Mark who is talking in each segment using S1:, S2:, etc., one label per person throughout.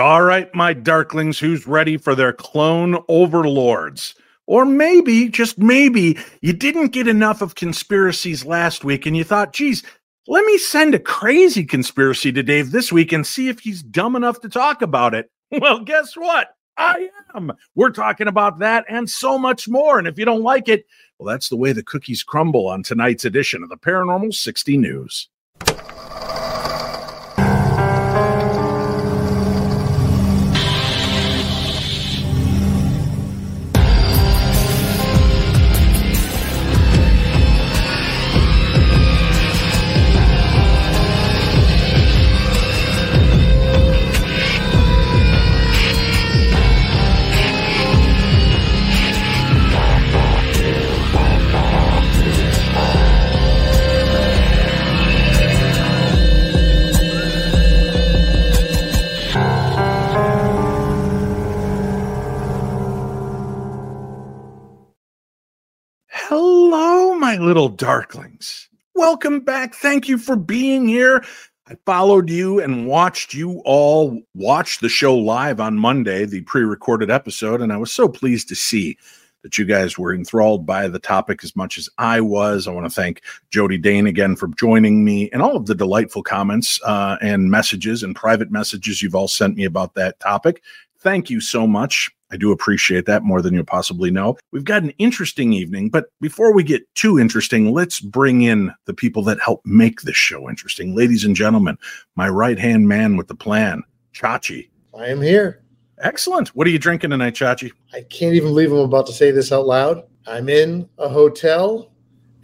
S1: All right, my darklings, who's ready for their clone overlords? Or maybe, just maybe, you didn't get enough of conspiracies last week and you thought, geez, let me send a crazy conspiracy to Dave this week and see if he's dumb enough to talk about it. Well, guess what? I am. We're talking about that and so much more. And if you don't like it, well, that's the way the cookies crumble on tonight's edition of the Paranormal 60 News. My little darklings. Welcome back. Thank you for being here. I followed you and watched you all watch the show live on Monday, the pre recorded episode, and I was so pleased to see that you guys were enthralled by the topic as much as I was. I want to thank Jody Dane again for joining me and all of the delightful comments uh, and messages and private messages you've all sent me about that topic. Thank you so much. I do appreciate that more than you'll possibly know. We've got an interesting evening, but before we get too interesting, let's bring in the people that help make this show interesting. Ladies and gentlemen, my right hand man with the plan, Chachi.
S2: I am here.
S1: Excellent. What are you drinking tonight, Chachi?
S2: I can't even believe I'm about to say this out loud. I'm in a hotel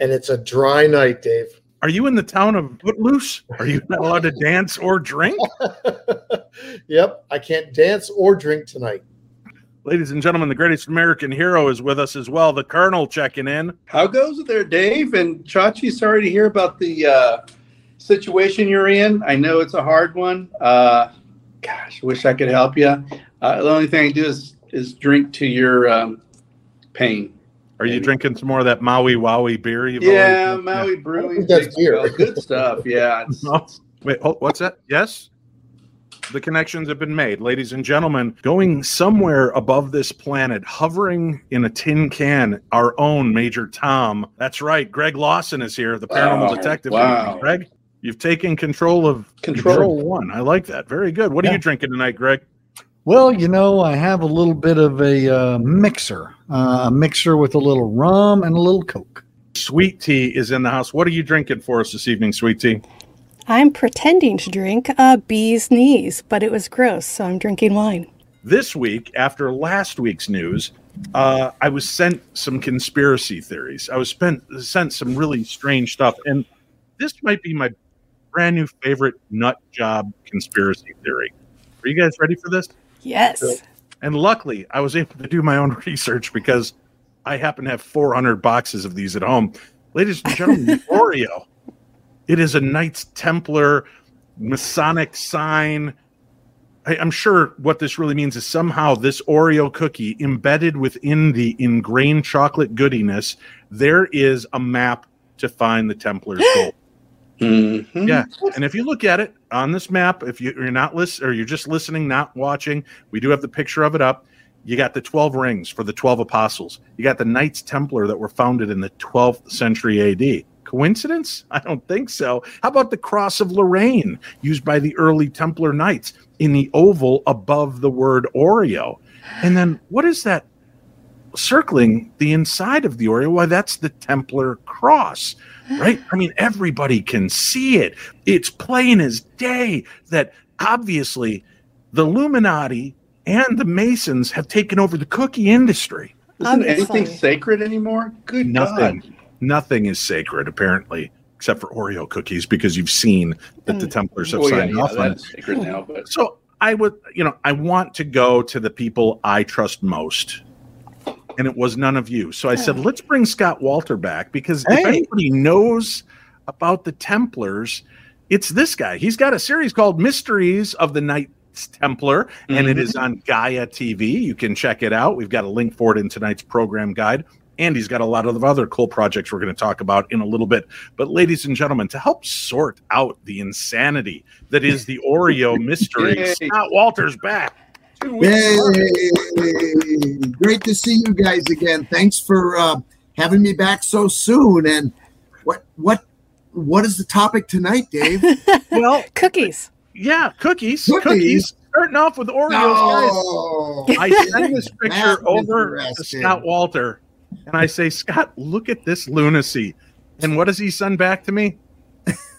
S2: and it's a dry night, Dave.
S1: Are you in the town of Footloose? Are you not allowed to dance or drink?
S2: yep, I can't dance or drink tonight.
S1: Ladies and gentlemen, the greatest American hero is with us as well. The Colonel checking in.
S3: How goes it there, Dave? And Chachi, sorry to hear about the uh, situation you're in. I know it's a hard one. Uh, gosh, wish I could help you. Uh, the only thing I do is is drink to your um, pain.
S1: Are you drinking some more of that Maui Wowie beer? You've
S3: yeah,
S1: always-
S3: Maui Brewing.
S2: that's beer.
S3: Spell. Good stuff. Yeah.
S1: No. Wait, hold, what's that? Yes? The connections have been made. Ladies and gentlemen, going somewhere above this planet, hovering in a tin can, our own Major Tom. That's right. Greg Lawson is here, the paranormal
S3: Wow.
S1: detective.
S3: Wow.
S1: Greg, you've taken control of
S3: Control.
S1: One. I like that. Very good. What are you drinking tonight, Greg?
S4: Well, you know, I have a little bit of a uh, mixer, uh, a mixer with a little rum and a little Coke.
S1: Sweet tea is in the house. What are you drinking for us this evening, Sweet tea?
S5: I'm pretending to drink a bee's knees, but it was gross, so I'm drinking wine.
S1: this week after last week's news uh, i was sent some conspiracy theories. I was spent sent some really strange stuff and this might be my brand new favorite nut job conspiracy theory. Are you guys ready for this?
S5: Yes.
S1: and luckily i was able to do my own research because i happen to have 400 boxes of these at home. Ladies and gentlemen oreo it is a knights templar masonic sign I, I'm sure what this really means is somehow this Oreo cookie embedded within the ingrained chocolate goodiness, there is a map to find the Templar's gold.
S3: Mhm.
S1: Yeah, and if you look at it on this map, if you, you're not listening or you're just listening, not watching, we do have the picture of it up. You got the 12 rings for the 12 apostles. You got the Knights Templar that were founded in the 12th century AD. Coincidence? I don't think so. How about the Cross of Lorraine used by the early Templar Knights in the oval above the word Oreo? And then what is that circling the inside of the Oreo? Why, that's the Templar cross, right? I mean, everybody can see it. It's plain as day that obviously the Illuminati and the Masons have taken over the cookie industry.
S3: Isn't anything sacred anymore? Good
S1: Nothing,
S3: God.
S1: Nothing is sacred, apparently, except for Oreo cookies, because you've seen that the
S5: Mm.
S1: Templars have
S3: Well,
S1: signed
S3: yeah,
S1: off on it.
S3: that's sacred now, but
S1: So I would, you know, I want to go to the people I trust most. And it was none of you. So I said, let's bring Scott Wolter back because if anybody knows about the Templars, it's this guy. He's got a series called Mysteries of the Knights Templar, and it
S3: Mhm.
S1: is on Gaia TV. You can check it out. We've got a link for it in tonight's program guide. Andy's got a lot of other cool projects we're going to talk about in a little bit. But, ladies and gentlemen, to help sort out the insanity that is the Oreo mystery,
S3: Yay.
S1: Scott Wolter's back. Two weeks
S6: Yay!
S1: running.
S6: Great to see you guys again. Thanks for uh, having me back so soon. And what what what is the topic tonight, Dave?
S1: Well,
S5: Cookies.
S1: yeah, cookies, cookies.
S6: Cookies?
S1: Starting off with Oreos,
S6: No.
S1: guys. I sent this picture over to. Scott Wolter, and I say, Scott, look at this lunacy. And what does he send back to me?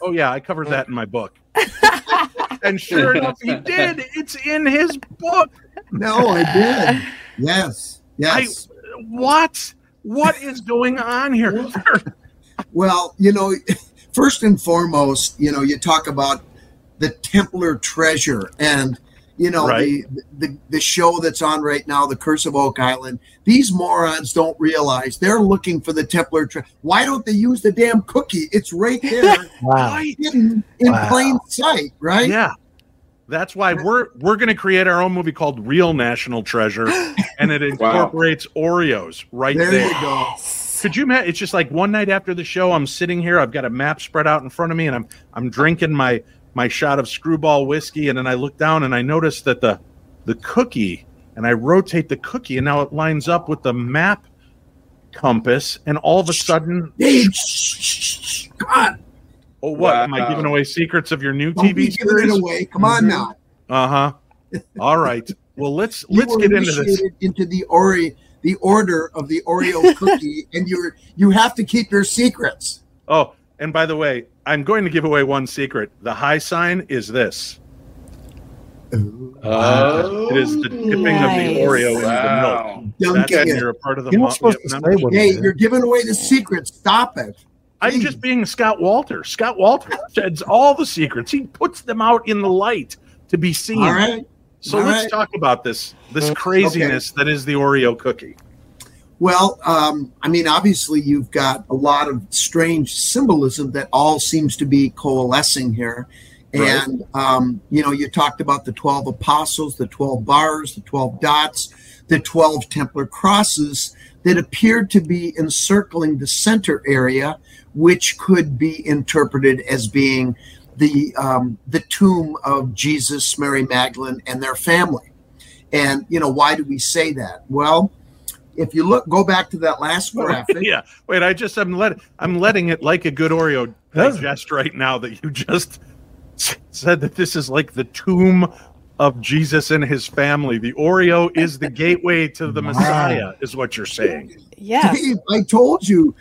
S1: Oh yeah, I covered that in my book. and sure enough, he did. It's in his book.
S6: No, I did. Yes. Yes.
S1: What? What is going on here?
S6: Well, you know, first and foremost, you know, you talk about the Templar treasure and you know
S1: Right.
S6: the, the the show that's on right now, The Curse of Oak Island. These morons don't realize they're looking for the Templar treasure. Why don't they use the damn cookie? It's right there,
S4: Wow.
S1: Right.
S6: hidden in
S4: Wow.
S6: plain sight, right?
S1: Yeah. That's why we're we're going to create our own movie called Real National Treasure, and it incorporates Oreos right
S6: There
S1: there.
S6: you go.
S1: Could you imagine? It's just like one night after the show, I'm sitting here, I've got a map spread out in front of me, and I'm I'm drinking my my shot of screwball whiskey, and then I look down and I notice that the the cookie, and I rotate the cookie, and now it lines up with the map compass, and all of a sudden,
S6: Dave, shh, shh, shh, shh. come on.
S1: oh what? Am I giving away secrets of your new
S6: Don't be
S1: TV
S6: giving
S1: series?
S6: it away. Come on
S3: Mhm.
S6: now.
S1: Uh huh. All right. Well, let's let's get into this.
S6: Into the Ori, the order of the Oreo cookie, and you're you have to keep your secrets.
S1: Oh, and by the way, I'm going to give away one secret. The high sign is this.
S3: Oh,
S1: It is the dipping of the
S5: Nice.
S1: Oreo in the
S3: Wow.
S1: milk. That's
S6: Duncan.
S1: you're a part of the
S4: You're
S1: mo-
S4: not supposed to say what
S6: Hey, you're giving away the secret. Stop it.
S1: I'm just being Scott Wolter. Scott Wolter sheds all the secrets. He puts them out in the light to be seen.
S6: All right.
S1: So
S6: all
S1: let's
S6: right.
S1: talk about this this mm, craziness that is the Oreo cookie.
S6: Well, um, I mean, obviously, you've got a lot of strange symbolism that all seems to be coalescing here.
S1: Right.
S6: And, um, you know, you talked about the 12 apostles, the 12 bars, the 12 dots, the 12 Templar crosses that appeared to be encircling the center area, which could be interpreted as being the, um, the tomb of Jesus, Mary Magdalene, and their family. And, you know, why do we say that? Well, if you look, go back to that last graphic.
S1: yeah. Wait, I just I'm let I'm letting it like a good Oreo
S4: Does-
S1: digest right now that you just said that this is like the tomb of Jesus and his family. The Oreo is the gateway to the
S4: Wow.
S1: Messiah, is what you're saying.
S5: Yeah.
S6: I told you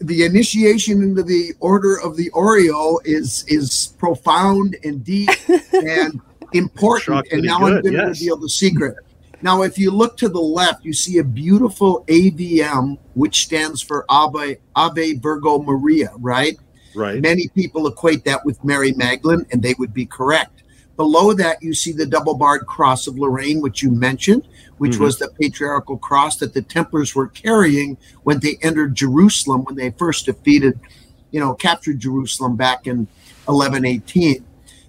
S6: the initiation into the order of the Oreo is is profound and deep and important.
S1: Chocolatey
S6: And now I'm going to
S1: yes.
S6: reveal the secret. Now, if you look to the left, you see a beautiful AVM, which stands for Ave, Ave Virgo Maria, right?
S1: Right.
S6: Many people equate that with Mary Magdalene, and they would be correct. Below that, you see the double barred cross of Lorraine, which you mentioned, which
S1: Mhm.
S6: was the patriarchal cross that the Templars were carrying when they entered Jerusalem, when they first defeated, you know, captured Jerusalem back in 1118.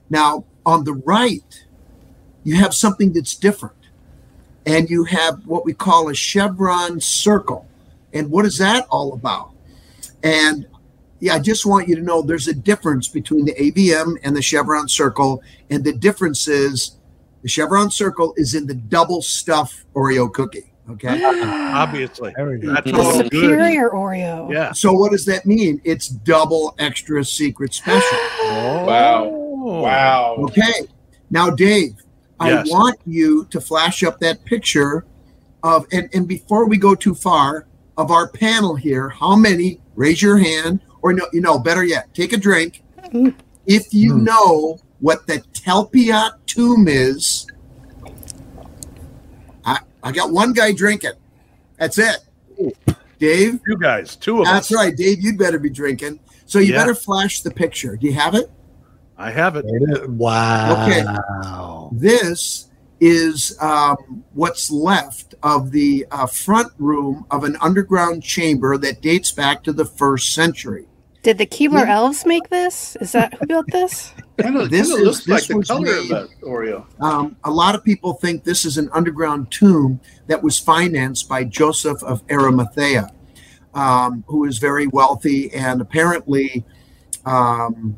S6: Now, on the right, you have something that's different. And you have what we call a chevron circle. And what is that all about? And yeah, I just want you to know there's a difference between the AVM and the chevron circle. And the difference is the chevron circle is in the double stuff Oreo cookie. Okay.
S1: Ah, obviously.
S4: There we go.
S1: That's
S5: The
S1: all good.
S5: superior Oreo.
S1: Yeah.
S6: So what does that mean? It's double extra secret special. Oh.
S3: Wow.
S1: Oh.
S3: Wow.
S6: Okay. Now, Dave,
S1: Yes.
S6: I want you to flash up that picture of, and, and before we go too far, of our panel here, how many, raise your hand, or no, you know, better yet, take a drink.
S5: Mm.
S6: If you
S4: Mm.
S6: know what the Talpiot tomb is, I, I got one guy drinking. That's it. Dave,
S1: You guys, two of us.
S6: that's
S1: us.
S6: right. Dave, you'd better be drinking. So you
S1: Yeah.
S6: better flash the picture. Do you have it?
S1: I have it.
S4: There it is. Wow.
S6: This is um, what's left of the uh, front room of an underground chamber that dates back to the first century.
S5: Did the Keebler
S6: Yeah.
S5: elves make this? Is that who built this?
S3: Kind of,
S6: This
S3: kind of
S6: is-
S3: looks like
S6: this
S3: the
S6: was
S3: color
S6: made-
S3: of the Oreo.
S6: Um, a lot of people think this is an underground tomb that was financed by Joseph of Arimathea. um, who is very wealthy and apparently um,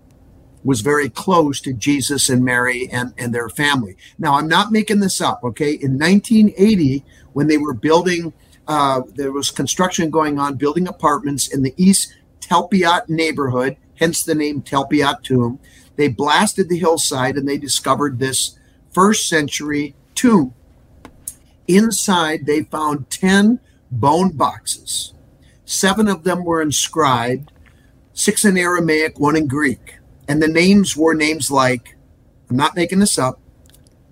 S6: was very close to Jesus and Mary and, and their family. Now, I'm not making this up, okay? In 1980, when they were building, uh, there was construction going on, building apartments in the East Talpiot neighborhood, hence the name Talpiot Tomb. They blasted the hillside and they discovered this first century tomb. Inside, they found 10 bone boxes. Seven of them were inscribed, six in Aramaic, one in Greek. And the names were names like, I'm not making this up,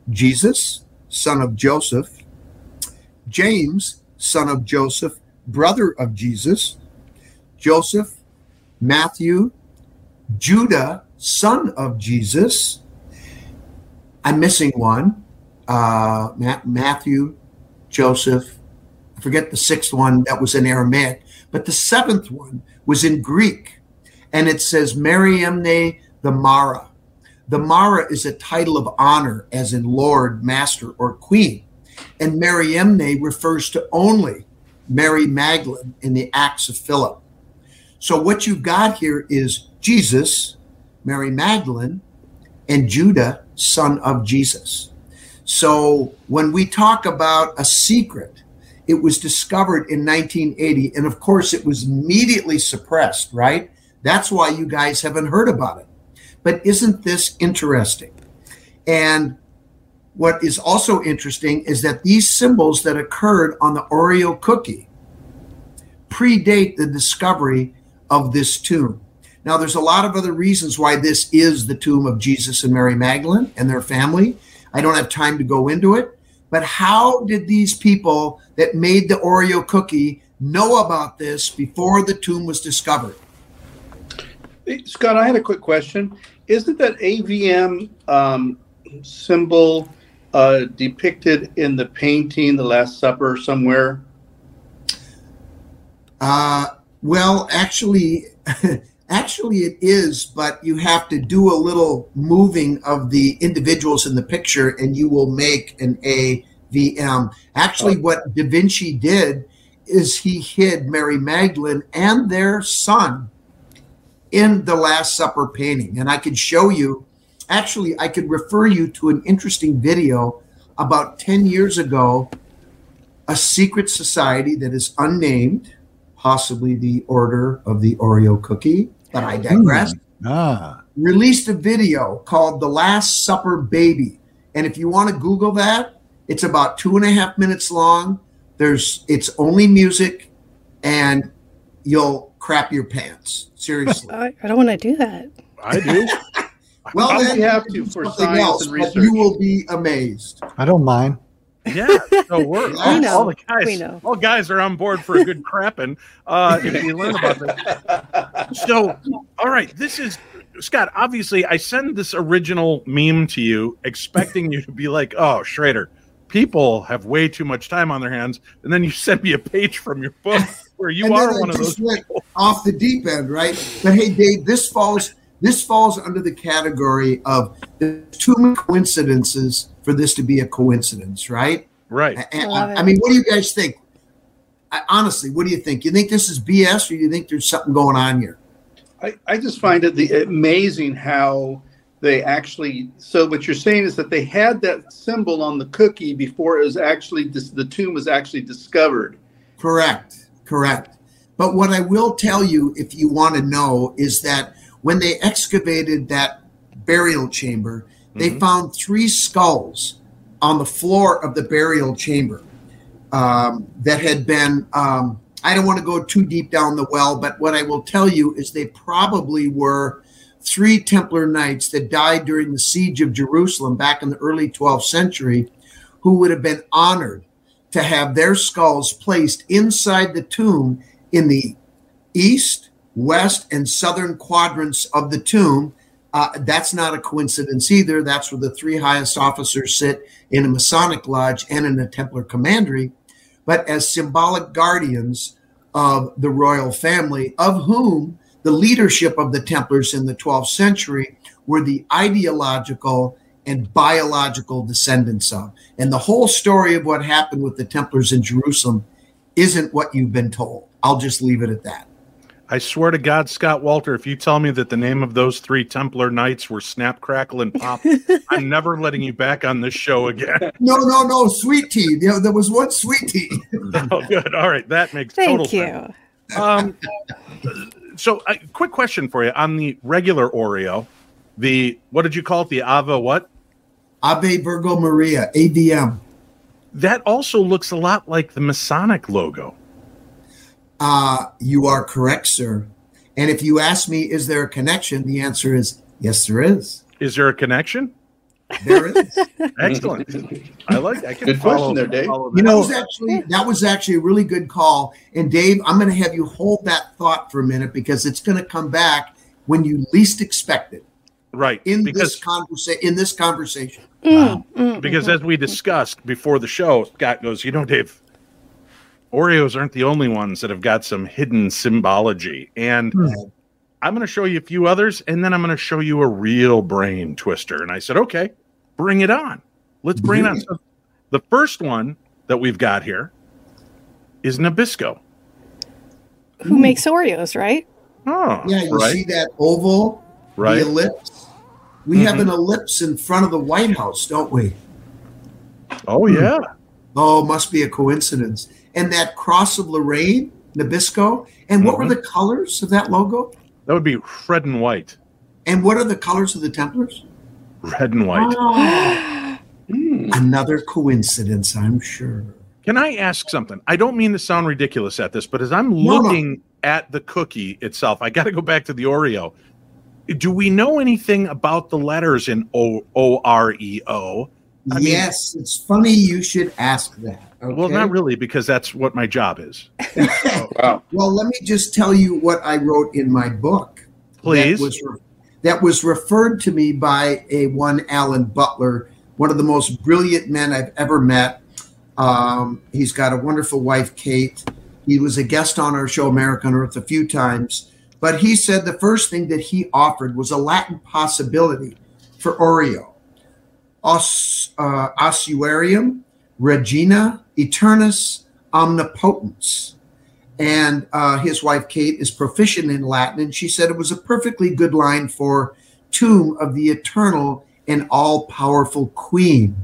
S6: Jesus, son of Joseph, James, son of Joseph, brother of Jesus, Joseph, Matthew, Judah, son of Jesus. I'm missing one. Uh, Matthew, Joseph. I forget the sixth one that was in Aramaic, but the seventh one was in Greek, and it says Mariamne the Mara. The Mara is a title of honor, as in Lord, Master, or Queen, and Mariamne refers to only Mary Magdalene in the Acts of Philip. So what you've got here is Jesus, Mary Magdalene, and Judah, son of Jesus. So when we talk about a secret, it was discovered in 1980. And of course, it was immediately suppressed, right? That's why you guys haven't heard about it. But isn't this interesting? And what is also interesting is that these symbols that occurred on the Oreo cookie predate the discovery of this tomb. Now, there's a lot of other reasons why this is the tomb of Jesus and Mary Magdalene and their family. I don't have time to go into it. But how did these people that made the Oreo cookie know about this before the tomb was discovered?
S3: Scott, I had a quick question. Isn't that AVM um, symbol uh, depicted in the painting, The Last Supper, somewhere?
S6: Uh, well, actually, actually it is, but you have to do a little moving of the individuals in the picture, and you will make an AVM. Actually, what Da Vinci did is he hid Mary Magdalene and their son in the Last Supper painting, and I could show you. Actually, I could refer you to an interesting video about 10 years ago, a secret society that is unnamed possibly the order of the Oreo cookie, but I digress.
S4: Hmm. Ah.
S6: Released a video called The Last Supper Baby. And if you want to Google that, it's about two and a half minutes long. There's it's only music and you'll crap your pants. Seriously.
S5: I, I don't want to do that.
S1: I do.
S6: well,
S3: then you have to for science else, and research.
S6: You will be amazed.
S4: I don't mind.
S1: Yeah, so we're all,
S5: know.
S1: all the guys.
S5: We know.
S1: All guys are on board for a good crapping. Uh, if you learn about that. So, all right, this is Scott. Obviously, I send this original meme to you, expecting you to be like, "Oh, Schrader, people have way too much time on their hands," and then you send me a page from your book where you are one of those people.
S6: off the deep end, right? But hey, Dave, this falls this falls under the category of the too many coincidences for this to be a coincidence, right?
S1: Right.
S6: I, I, I mean, what do you guys think? I, honestly, what do you think? You think this is BS, or you think there's something going on here?
S3: I, I just find it the, amazing how they actually. So what you're saying is that they had that symbol on the cookie before it was actually the tomb was actually discovered.
S6: Correct. Correct. But what I will tell you, if you want to know, is that when they excavated that burial chamber, they mm-hmm. found three skulls on the floor of the burial chamber um, that had been. Um, I don't want to go too deep down the well, but what I will tell you is they probably were three Templar knights that died during the siege of Jerusalem back in the early 12th century, who would have been honored to have their skulls placed inside the tomb in the east, west, and southern quadrants of the tomb uh, that's not a coincidence either. That's where the three highest officers sit in a Masonic lodge and in a Templar commandery, but as symbolic guardians of the royal family, of whom the leadership of the Templars in the 12th century were the ideological and biological descendants of. And the whole story of what happened with the Templars in Jerusalem isn't what you've been told. I'll just leave it at that.
S1: I swear to God, Scott Wolter, if you tell me that the name of those three Templar Knights were Snap, Crackle, and Pop, I'm never letting you back on this show again.
S6: No, no, no, sweet tea. You know, there was one sweet tea.
S1: oh, good. All right. That makes total sense.
S5: Thank you.
S1: sense. Um, so, a quick question for you on the regular Oreo, the what did you call it? The Ava what?
S6: Ave Virgo Maria, AVM.
S1: That also looks a lot like the Masonic logo.
S6: Uh, you are correct, sir. And if you ask me, is there a connection? The answer is yes, there is.
S1: Is there a connection?
S6: There is.
S1: Excellent. I like. I can
S3: Good
S1: follow,
S3: question there, Dave.
S1: follow
S6: You know, that was actually that was actually a really good call. And Dave, I'm going to have you hold that thought for a minute because it's going to come back when you least expect it
S1: right?
S6: in
S1: because
S6: this conversation. In this conversation,
S5: Mm, mm,
S1: because
S5: mhm.
S1: as we discussed before the show, Scott goes, you know, Dave, Oreos aren't the only ones that have got some hidden symbology. And
S6: Hmm.
S1: I'm going to show you a few others, and then I'm going to show you a real brain twister. And I said, okay, bring it on. Let's bring it on. So the first one that we've got here is Nabisco.
S5: who makes Oreos, right?
S1: Oh,
S6: yeah, you
S1: right,
S6: see that oval,
S1: right.
S6: the ellipse. We have
S1: Mhm.
S6: an ellipse in front of the White House, don't we?
S1: Oh, yeah.
S6: Oh, must be a coincidence. And that cross of Lorraine, Nabisco. And what
S1: Mhm.
S6: were the colors of that logo?
S1: That would be red and white.
S6: And what are the colors of the Templars?
S1: Red and white.
S3: Hmm.
S6: Another coincidence, I'm sure.
S1: Can I ask something? I don't mean to sound ridiculous at this, but as I'm
S6: No, no.
S1: looking at the cookie itself, I got to go back to the Oreo. Do we know anything about the letters in O O R E O? I mean-
S6: yes, it's funny you should ask that.
S1: Well, not really, because that's what my job is.
S3: Wow.
S6: Well, let me just tell you what I wrote in my book.
S1: Please.
S6: That was, re- that was referred to me by a one Alan Butler, one of the most brilliant men I've ever met. Um, he's got a wonderful wife, Kate. He was a guest on our show, America Unearthed, a few times. But he said the first thing that he offered was a Latin possibility for Oreo. Os, uh, ossuarium, regina, eternus, omnipotens and uh, his wife Kate is proficient in Latin, and she said it was a perfectly good line for tomb of the eternal and all powerful Queen.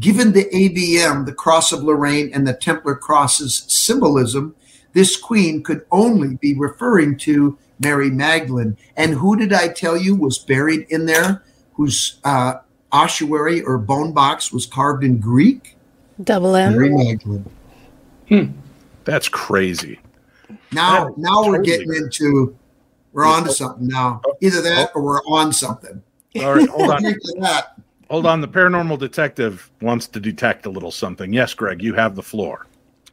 S6: Given the AVM, the Cross of Lorraine, and the Templar Cross's symbolism, this queen could only be referring to Mary Magdalene. And who did I tell you was buried in there? Whose uh, ossuary or bone box was carved in Greek?
S5: Double M.
S6: Mary Magdalene.
S1: That's crazy.
S6: Now,
S1: That is
S6: now we're
S1: totally
S6: getting into we're on to something now. Either that or we're on something.
S1: All right, hold on.
S6: That.
S1: Hold on. The paranormal detective wants to detect a little something. Yes, Greg, you have the floor.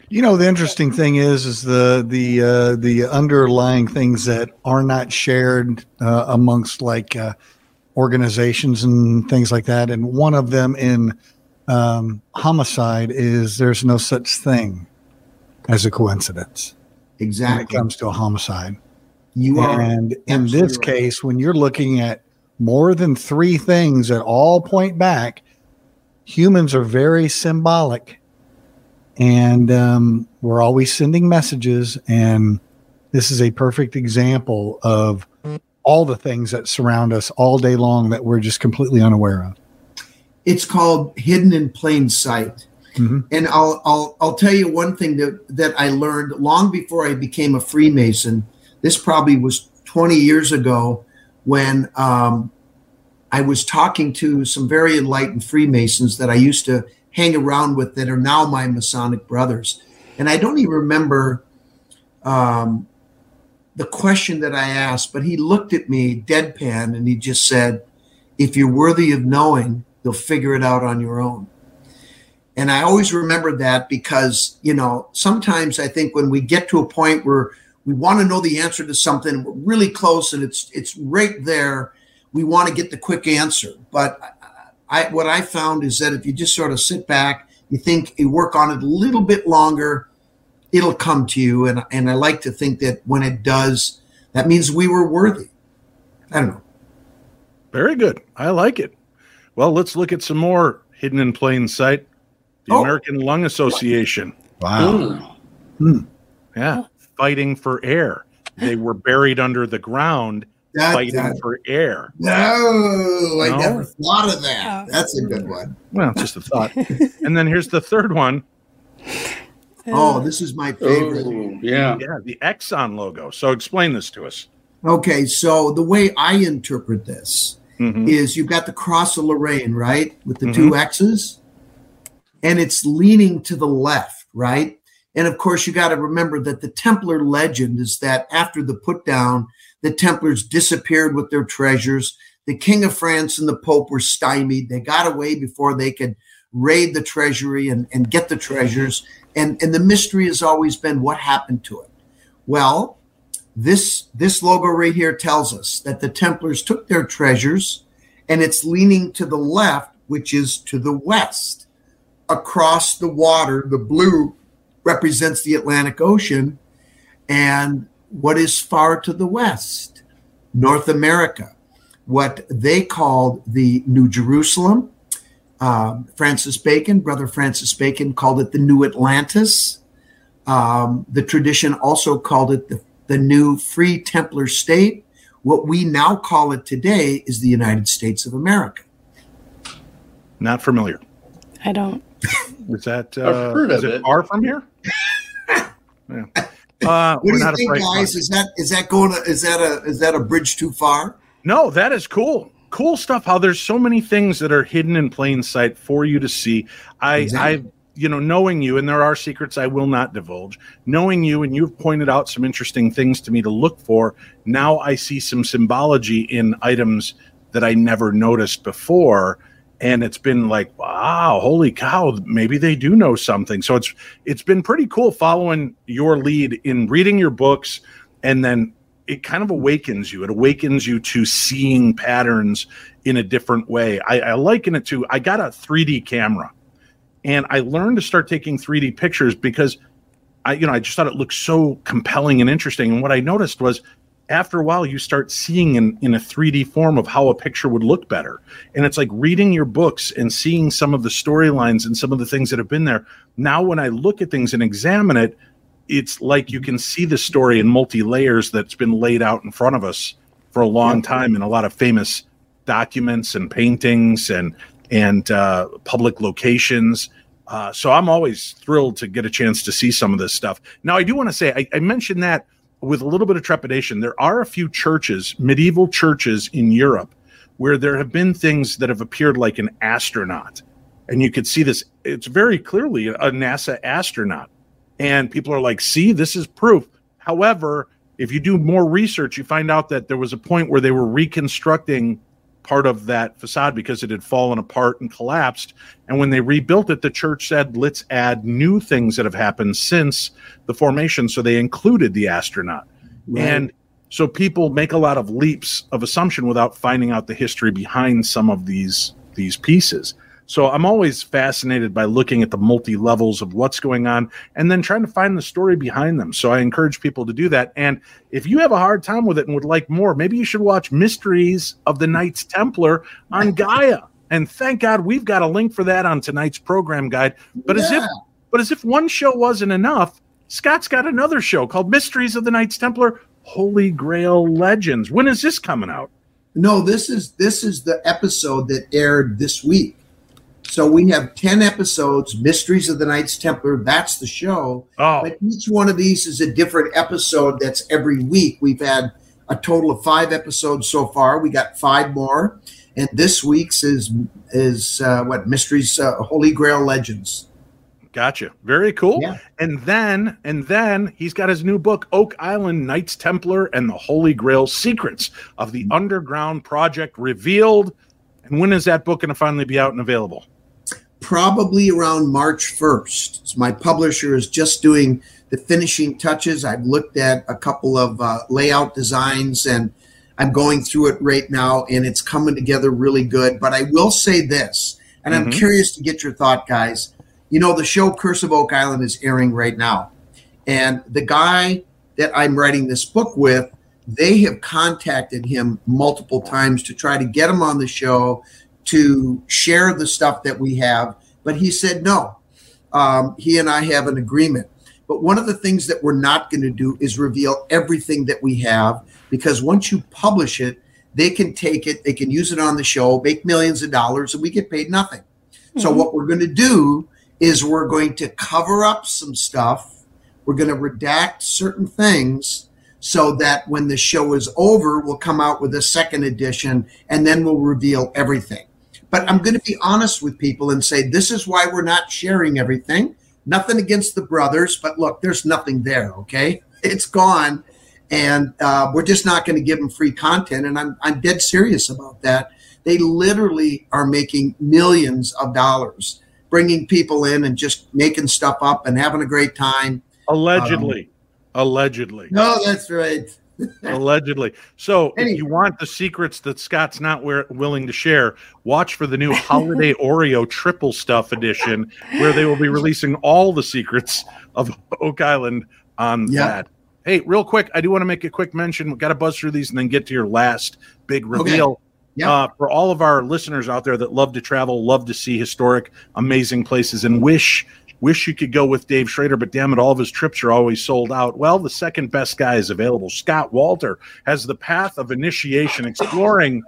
S4: You know, the interesting thing is, is the the uh, the underlying things that are not shared uh, amongst like uh, organizations and things like that. And one of them in um, homicide is there's no such thing as a coincidence Exactly. when it comes to a homicide.
S6: You are.
S4: And in this
S6: right.
S4: case, when you're looking at more than three things that all point back, humans are very symbolic. And um, we're always sending messages. And this is a perfect example of all the things that surround us all day long that we're just completely unaware of.
S6: It's called hidden in plain sight.
S4: Mhm.
S6: And I'll I'll I'll tell you one thing that that I learned long before I became a Freemason. This probably was 20 years ago when um, I was talking to some very enlightened Freemasons that I used to hang around with that are now my Masonic brothers. And I don't even remember um, the question that I asked, but he looked at me deadpan and he just said, If you're worthy of knowing, you'll figure it out on your own. And I always remember that because, you know, sometimes I think when we get to a point where we want to know the answer to something, we're really close and it's it's right there, we want to get the quick answer. But I what I found is that if you just sort of sit back, you think you work on it a little bit longer, it'll come to you. And and I like to think that when it does, that means we were worthy. I don't know.
S1: Very good. I like it. Well, let's look at some more hidden in plain sight. The
S6: Oh.
S1: American Lung Association.
S4: Wow.
S3: Hmm.
S1: Yeah. fighting for air. They were buried under the ground
S6: That-
S1: fighting
S6: that-
S1: for air.
S6: no, I
S1: No?
S6: never thought of that.
S5: Oh.
S6: That's a good one.
S1: Well, just a thought. and then here's the third one.
S6: Oh, this is my favorite.
S3: Oh, yeah.
S1: Yeah, the Exxon logo. So explain this to us.
S6: Okay, so the way I interpret this
S1: Mhm.
S6: is you've got the cross of Lorraine, right, with the two X's, and it's leaning to the left, right? And of course, you got to remember that the Templar legend is that after the put down, the Templars disappeared with their treasures. The King of France and the Pope were stymied. They got away before they could raid the treasury and, and get the treasures. And, and the mystery has always been what happened to it. Well, this this logo right here tells us that the Templars took their treasures and it's leaning to the left, which is to the west. Across the water, the blue represents the Atlantic Ocean. And what is far to the west? North America. What they called the New Jerusalem. Um, Francis Bacon, brother Francis Bacon, called it the New Atlantis. Um, the tradition also called it the, the new free Templar state. What we now call it today is the United States of America.
S1: Not familiar.
S5: I don't.
S1: Is that
S3: I've
S1: uh,
S3: heard
S1: is
S3: of
S1: it
S3: it.
S1: far from here? yeah. Uh,
S6: What do you think, guys? Is that is that going to is that a is that a bridge too far?
S1: No, that is cool. Cool stuff. How there's so many things that are hidden in plain sight for you to see. I,
S6: Exactly.
S1: I, you know, knowing you, and there are secrets I will not divulge. Knowing you, and you've pointed out some interesting things to me to look for. Now I see some symbology in items that I never noticed before, and it's been like, wow, holy cow, maybe they do know something. So it's it's been pretty cool following your lead in reading your books, and then it kind of awakens you. It awakens you to seeing patterns in a different way. I, I liken it to I got a 3D camera and I learned to start taking 3D pictures because I, you know, I just thought it looked so compelling and interesting. And what I noticed was after a while, you start seeing in, in a 3D form of how a picture would look better. And it's like reading your books and seeing some of the storylines and some of the things that have been there. Now, when I look at things and examine it, it's like you can see the story in multi layers that's been laid out in front of us for a long time in a lot of famous documents and paintings and and uh, public locations. Uh, so I'm always thrilled to get a chance to see some of this stuff. Now, I do want to say I, I mentioned that with a little bit of trepidation. There are a few churches, medieval churches in Europe, where there have been things that have appeared like an astronaut, and you could see this. It's very clearly a NASA astronaut and people are like, see, this is proof. However, if you do more research, you find out that there was a point where they were reconstructing part of that facade because it had fallen apart and collapsed. And when they rebuilt it, the church said, let's add new things that have happened since the formation. So they included the astronaut. And so people make a lot of leaps of assumption without finding out the history behind some of these these pieces. So I'm always fascinated by looking at the multi levels of what's going on and then trying to find the story behind them. So I encourage people to do that. And if you have a hard time with it and would like more, maybe you should watch Mysteries of the Knights Templar on Gaia. And thank God we've got a link for that on tonight's program guide. But as if but as if one show wasn't enough, Scott's got another show called Mysteries of the Knights Templar Holy Grail Legends. When is this coming out?
S6: No, this is this is the episode that aired this week. So we have 10 episodes, Mysteries of the Knights Templar. That's the show.
S1: Oh,
S6: But each one of these is a different episode that's every week. We've had a total of five episodes so far. We got five more. And this week's is is uh, what Mysteries uh, Holy Grail Legends.
S1: gotcha. Very cool.
S6: Yeah.
S1: And then, and then he's got his new book, Oak Island Knights Templar and the Holy Grail Secrets of the Underground Project Revealed. And when is that book going to finally be out and available?
S6: Probably around March 1st. So my publisher is just doing the finishing touches. I've looked at a couple of uh, layout designs and I'm going through it right now and it's coming together really good. But I will say this, and I'm
S1: Mhm.
S6: curious to get your thought, guys. You know, the show Curse of Oak Island is airing right now. And the guy that I'm writing this book with, they have contacted him multiple times to try to get him on the show to share the stuff that we have, but he said no. Um, he and I have an agreement. But one of the things that we're not going to do is reveal everything that we have because once you publish it, they can take it, they can use it on the show, make millions of dollars, and we get paid nothing. So,
S5: Mhm.
S6: what we're going to do is we're going to cover up some stuff. We're going to redact certain things so that when the show is over, we'll come out with a second edition and then we'll reveal everything. But I'm going to be honest with people and say this is why we're not sharing everything. Nothing against the brothers, but look, there's nothing there. Okay, it's gone, and uh, we're just not going to give them free content. And I'm I'm dead serious about that. They literally are making millions of dollars, bringing people in and just making stuff up and having a great time.
S1: Allegedly. Allegedly.
S6: No, that's right.
S1: Allegedly. So,
S6: Any-
S1: if you want the secrets that Scott's not wi- willing to share, watch for the new Holiday Oreo Triple Stuff Edition, where they will be releasing all the secrets of Oak Island on
S6: Yeah.
S1: that. Hey, real quick, I do want to make a quick mention. We've got to buzz through these and then get to your last big reveal.
S6: Yeah.
S1: Uh, for all of our listeners out there that love to travel, love to see historic, amazing places, and wish wish you could go with Dave Schrader, but damn it, all of his trips are always sold out. Well, the second best guy is available. Scott Wolter has the path of initiation, exploring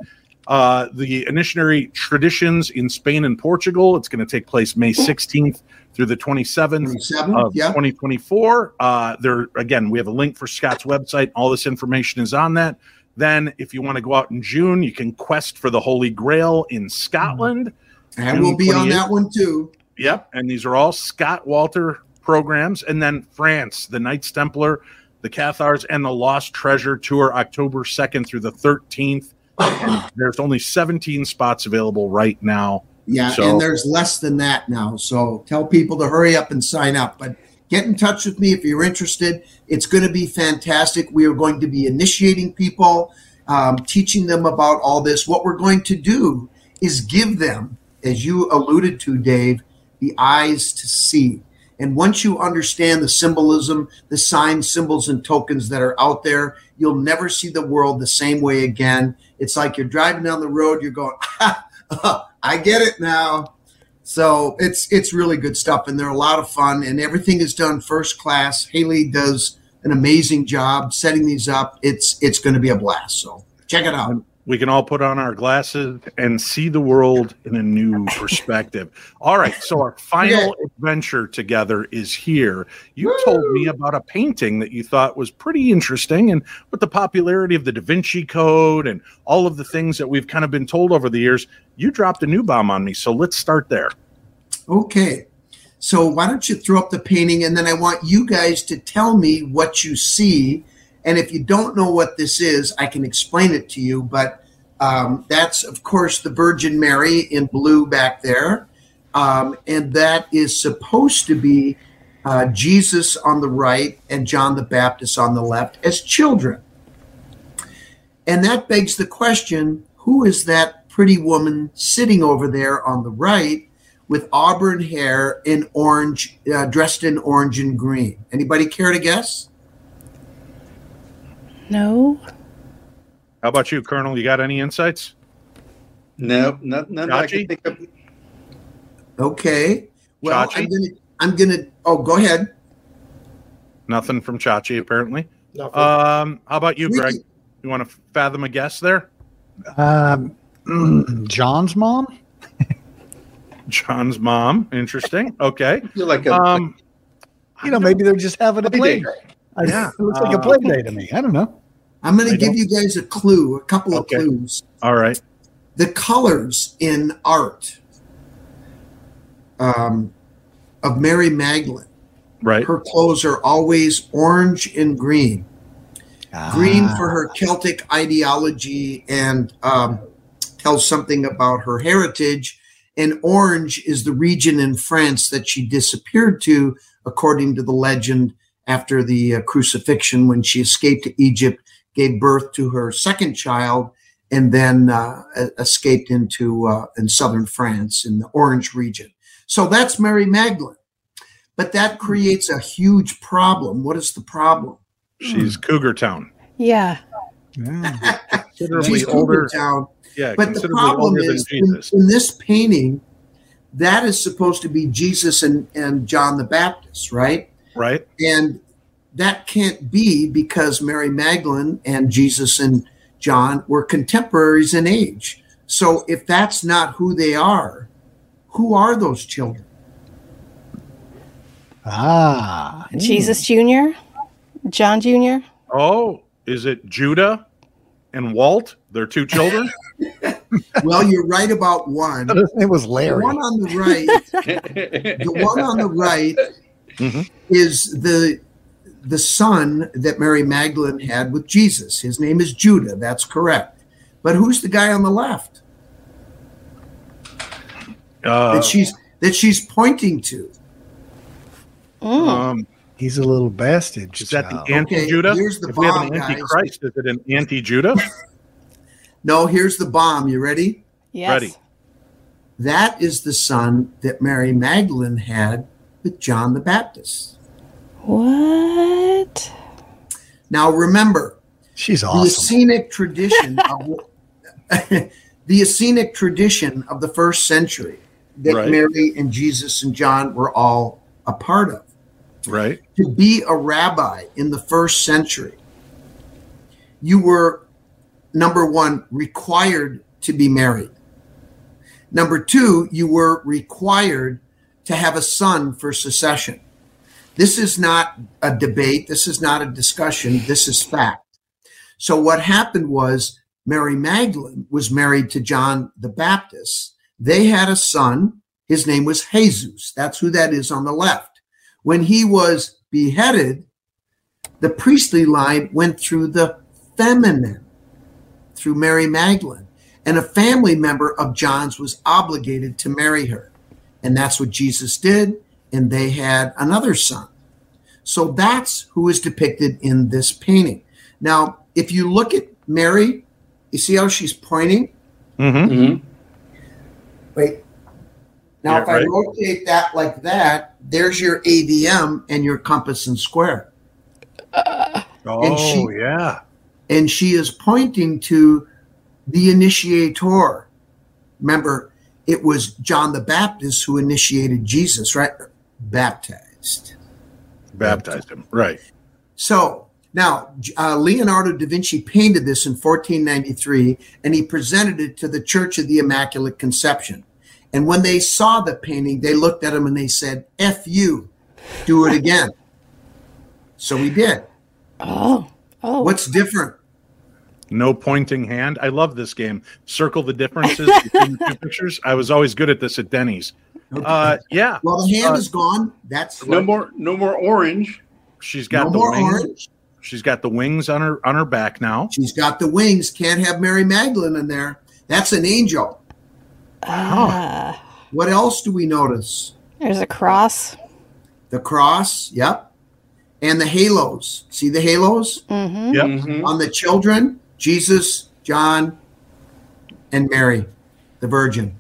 S1: uh, the initiatory traditions in Spain and Portugal. It's going to take place May 16th through the 27th
S6: 27,
S1: of
S6: yeah.
S1: 2024. Uh, there again, we have a link for Scott's website. All this information is on that. Then, if you want to go out in June, you can quest for the Holy Grail in Scotland.
S6: And we'll be on that one too.
S1: Yep, and these are all Scott Wolter programs. And then France, the Knights Templar, the Cathars, and the Lost Treasure tour, October 2nd through the 13th. There's only 17 spots available right now.
S6: Yeah,
S1: So-
S6: and there's less than that now. So tell people to hurry up and sign up. But get in touch with me if you're interested. It's going to be fantastic. We are going to be initiating people, um, teaching them about all this. What we're going to do is give them, as you alluded to, Dave, the eyes to see. And once you understand the symbolism, the signs, symbols, and tokens that are out there, you'll never see the world the same way again. It's like you're driving down the road, you're going, I get it now. So it's it's really good stuff, and they're a lot of fun, and everything is done first class. Haley does an amazing job setting these up. It's it's going to be a blast. So check it out.
S1: We can all put on our glasses and see the world in a new perspective. All right, so our final adventure together is here. You told me about a painting that you thought was pretty interesting, and with the popularity of the Da Vinci Code and all of the things that we've kind of been told over the years, you dropped a new bomb on me. So let's start there.
S6: Okay. So why don't you throw up the painting, and then I want you guys to tell me what you see. And if you don't know what this is, I can explain it to you. But um, that's, of course, the Virgin Mary in blue back there. Um, and that is supposed to be uh, Jesus on the right and John the Baptist on the left as children. And that begs the question who is that pretty woman sitting over there on the right with auburn hair in orange, uh, dressed in orange and green? Anybody care to guess?
S5: No.
S1: How about you, Colonel? You got any insights?
S3: No, none, none that I
S1: Chachi?
S3: can think of.
S6: Okay. Well,
S1: Chachi?
S6: I'm gonna. I'm gonna. Oh, go ahead.
S1: Nothing from Chachi, apparently.
S2: Nothing.
S1: Um, how about you, Greg? You want to fathom a guess there?
S4: Um, John's mom.
S1: John's mom. Interesting. Okay.
S3: I feel like a,
S1: Um,
S4: You know, maybe they're just having a play. I-
S1: Yeah.
S4: it looks like a
S1: Uh,
S4: play day to me. I don't know.
S6: I'm gonna give
S1: don't-
S6: you guys a clue. A couple of clues.
S1: all right.
S6: the colors in art um, of Mary Magdalene.
S1: Right.
S6: Her clothes are always orange and green. Green
S4: Ah,
S6: for her Celtic ideology and um, tells something about her heritage. And orange is the region in France that she disappeared to, according to the legend, after the uh, crucifixion when she escaped to Egypt, gave birth to her second child, and then uh, escaped into uh, in southern France in the Orange region. So that's Mary Magdalene. But that creates a huge problem. What is the problem?
S1: She's Cougar Town.
S5: Yeah.
S4: yeah.
S1: Considerably
S6: She's
S1: older.
S6: Cougar Town.
S1: Yeah,
S6: But the problem is in, in this painting, that is supposed to be Jesus and, and John the Baptist, right?
S1: Right.
S6: And that can't be because Mary Magdalene and Jesus and John were contemporaries in age. So if that's not who they are, who are those children?
S4: Ah,
S5: Jesus Jr., John Jr.
S1: Oh, is it Judah and Walt? Their two children?
S6: Well, you're right about one.
S4: it was
S6: The
S4: Larry.
S6: one on the right, the one on the right
S1: Mhm.
S6: is the the son that Mary Magdalene had with Jesus. His name is Judah. That's correct. But who's the guy on the left
S1: Uh,
S6: that she's that she's pointing to?
S5: Mm.
S1: um,
S4: He's a little bastard.
S1: is that the
S4: child.
S1: anti-Judah?
S6: here's the
S1: if we have
S6: bomb,
S1: an
S6: guys.
S1: antichrist, is it an anti-Judah?
S6: No, here's the bomb. You ready?
S5: yes.
S1: Ready.
S6: That is the son that Mary Magdalene had with John the Baptist.
S5: What?
S6: Now remember,
S4: She's awesome.
S6: the
S4: awesome.
S6: Essenic tradition of the Essenic tradition of the first century that
S1: Right.
S6: Mary and Jesus and John were all a part of.
S1: Right.
S6: To be a rabbi in the first century, you were number one required to be married. Number two, you were required to have a son for secession. This is not a debate. This is not a discussion. This is fact. So what happened was Mary Magdalene was married to John the Baptist. They had a son. His name was Jesus. That's who that is on the left. When he was beheaded, the priestly line went through the feminine, through Mary Magdalene. And a family member of John's was obligated to marry her. And that's what Jesus did. And they had another son. So that's who is depicted in this painting. Now, if you look at Mary, you see how she's pointing?
S1: Mm-hmm.
S3: Mhm.
S6: Wait. Now,
S1: Yeah,
S6: if I
S1: right.
S6: rotate that like that, there's your AVM and your compass and square.
S1: Oh,
S6: she-
S1: yeah.
S6: And she is pointing to the initiator. Remember, it was John the Baptist who initiated Jesus, right? Baptized.
S1: Baptized him. Right.
S6: So now, uh, Leonardo da Vinci painted this in 1493 and he presented it to the Church of the Immaculate Conception. And when they saw the painting, they looked at him and they said, F you, do it again. so we did.
S5: Oh. Oh.
S6: What's different?
S1: No pointing hand. I love this game. Circle the differences between the two pictures. I was always good at this at Denny's. Uh, yeah.
S6: well, the hand
S1: uh,
S6: is gone. That's
S3: No more, no more orange.
S1: She's got
S6: no
S1: the
S6: more
S1: wings.
S6: orange.
S1: She's got the wings on her on her back now.
S6: She's got the wings. Can't have Mary Magdalene in there. That's an angel.
S5: Ah.
S6: What else do we notice?
S5: There's a cross.
S6: The cross. Yep. And the halos. See the halos?
S5: Mm-hmm.
S1: Yep.
S3: Mhm.
S6: on the children Jesus, John, and Mary, the Virgin.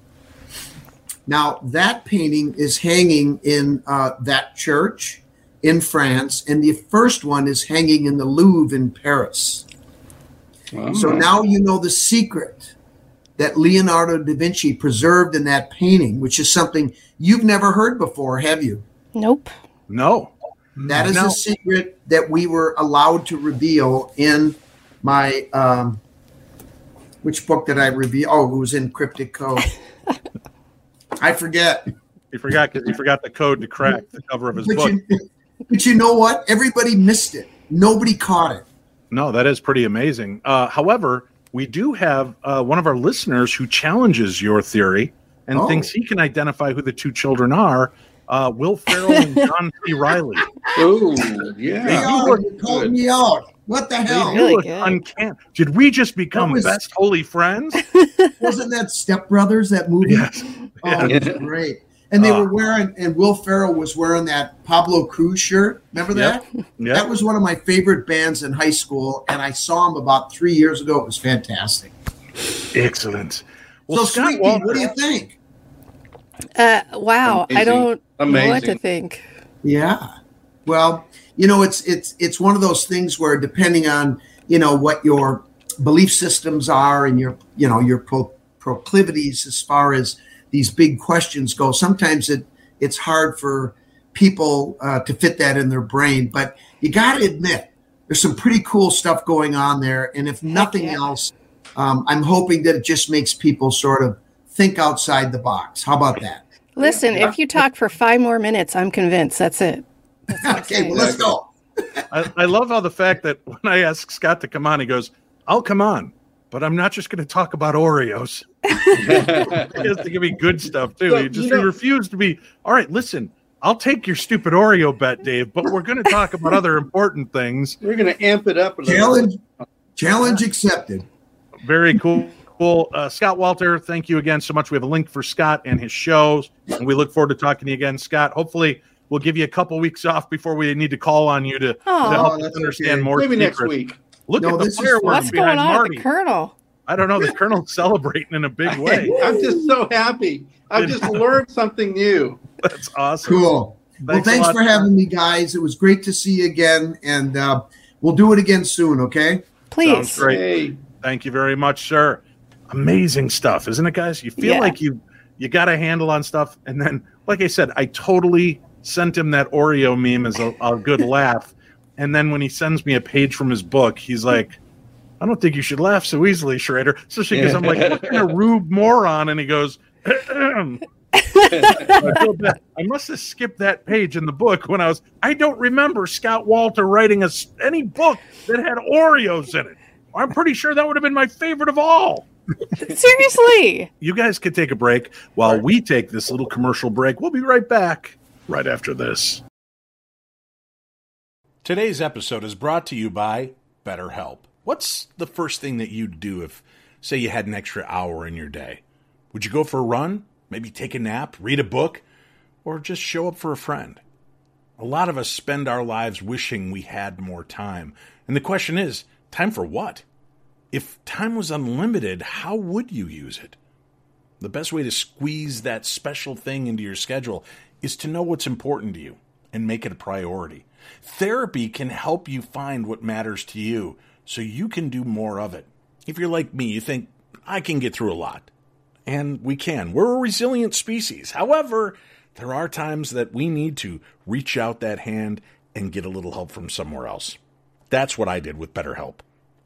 S6: Now, that painting is hanging in uh, that church in France, and the first one is hanging in the Louvre in Paris.
S3: Wow.
S6: So now you know the secret that Leonardo da Vinci preserved in that painting, which is something you've never heard before, have you?
S5: Nope.
S1: No.
S6: That is
S1: No.
S6: a secret that we were allowed to reveal in my um, which book did I review? Oh, it was in Cryptic Code. I forget.
S1: He forgot because he forgot the code to crack the cover of his
S6: But
S1: book.
S6: you, but you know what? Everybody missed it. Nobody caught it.
S1: No, that is pretty amazing. Uh, however, we do have uh, one of our listeners who challenges your theory and
S6: Oh.
S1: thinks he can identify who the two children are. Uh, Will Ferrell and John C. Reilly.
S3: Oh,
S6: They
S3: yeah.
S6: are. You called me out. What the hell?
S5: Really
S1: You look uncanny. Did we just become
S6: was-
S1: best holy friends?
S6: Wasn't that Step Brothers, that movie?
S1: yes.
S6: Oh, it was great. And they
S1: Ah.
S6: were wearing, and Will Ferrell was wearing that Pablo Cruise shirt. Remember
S1: Yep.
S6: that?
S1: Yeah.
S6: That was one of my favorite bands in high school, and I saw him about three years ago. It was fantastic.
S1: Excellent. Well,
S6: so,
S1: Scott
S6: Sweet Pea, what do you think?
S5: Uh, wow. I don't know what to think.
S6: Yeah. Well, you know, it's it's it's one of those things where depending on you know what your belief systems are and your you know your pro- proclivities as far as these big questions go, sometimes it it's hard for people uh, to fit that in their brain. But you got to admit, there's some pretty cool stuff going on there. And if nothing
S5: yeah.
S6: else, um, I'm hoping that it just makes people sort of think outside the box. How about that?
S5: Listen, if you talk for five more minutes, I'm convinced. That's it. That's
S6: okay, well, let's go.
S1: I, I love how the fact that when I ask Scott to come on, he goes, I'll come on, but I'm not just going to talk about Oreos. he has to give me good stuff too.
S3: So,
S1: he just
S3: you know-
S1: refused to be, all right, listen, I'll take your stupid Oreo bet, Dave, but we're going to talk about other important things.
S3: We're going to amp it up. a.
S6: Challenge, challenge accepted.
S1: Very cool. Cool. Uh, Scott Wolter, thank you again so much. We have a link for Scott and his shows, and we look forward to talking to you again, Scott. Hopefully, we'll give you a couple weeks off before we need to call on you to, to help
S6: Oh,
S1: us understand
S6: okay.
S1: more.
S3: Maybe next
S1: secrets.
S3: week.
S1: Look
S6: No,
S1: at the
S6: this is
S1: fireworks
S6: fun.
S5: What's going
S1: behind
S5: on
S1: Marty.
S5: the Colonel?
S1: I don't know. The Colonel's celebrating in a big way.
S3: I'm just so happy. I've just learned something new.
S1: That's awesome.
S6: Cool. well,
S1: Thanks a
S6: thanks for having me, guys. It was great to see you again, and uh, we'll do it again soon. Okay.
S5: Please.
S1: Sounds great.
S3: Hey,
S1: Thank you very much, sir. Amazing stuff, isn't it, guys? You feel
S5: Yeah.
S1: like you you got a handle on stuff, and then, like I said, I totally sent him that Oreo meme as a, a good laugh, and then when he sends me a page from his book, he's like, "I don't think you should laugh so easily, Schrader." So she goes, "I'm like, what kind of rube moron?" And he goes. I. I must have skipped that page in the book when I was. I don't remember Scott Wolter writing a, any book that had Oreos in it. I'm pretty sure that would have been my favorite of all.
S5: Seriously.
S1: You guys could take a break while we take this little commercial break. We'll be right back right after this. Today's episode is brought to you by BetterHelp. What's the first thing that you'd do if, say, you had an extra hour in your day? Would you go for a run? Maybe take a nap, read a book, or just show up for a friend? A lot of us spend our lives wishing we had more time. And the question is time for what? If time was unlimited, how would you use it? The best way to squeeze that special thing into your schedule is to know what's important to you and make it a priority. Therapy can help you find what matters to you so you can do more of it. If you're like me, you think, I can get through a lot. And we can. We're a resilient species. However, there are times that we need to reach out that hand and get a little help from somewhere else. That's what I did with BetterHelp.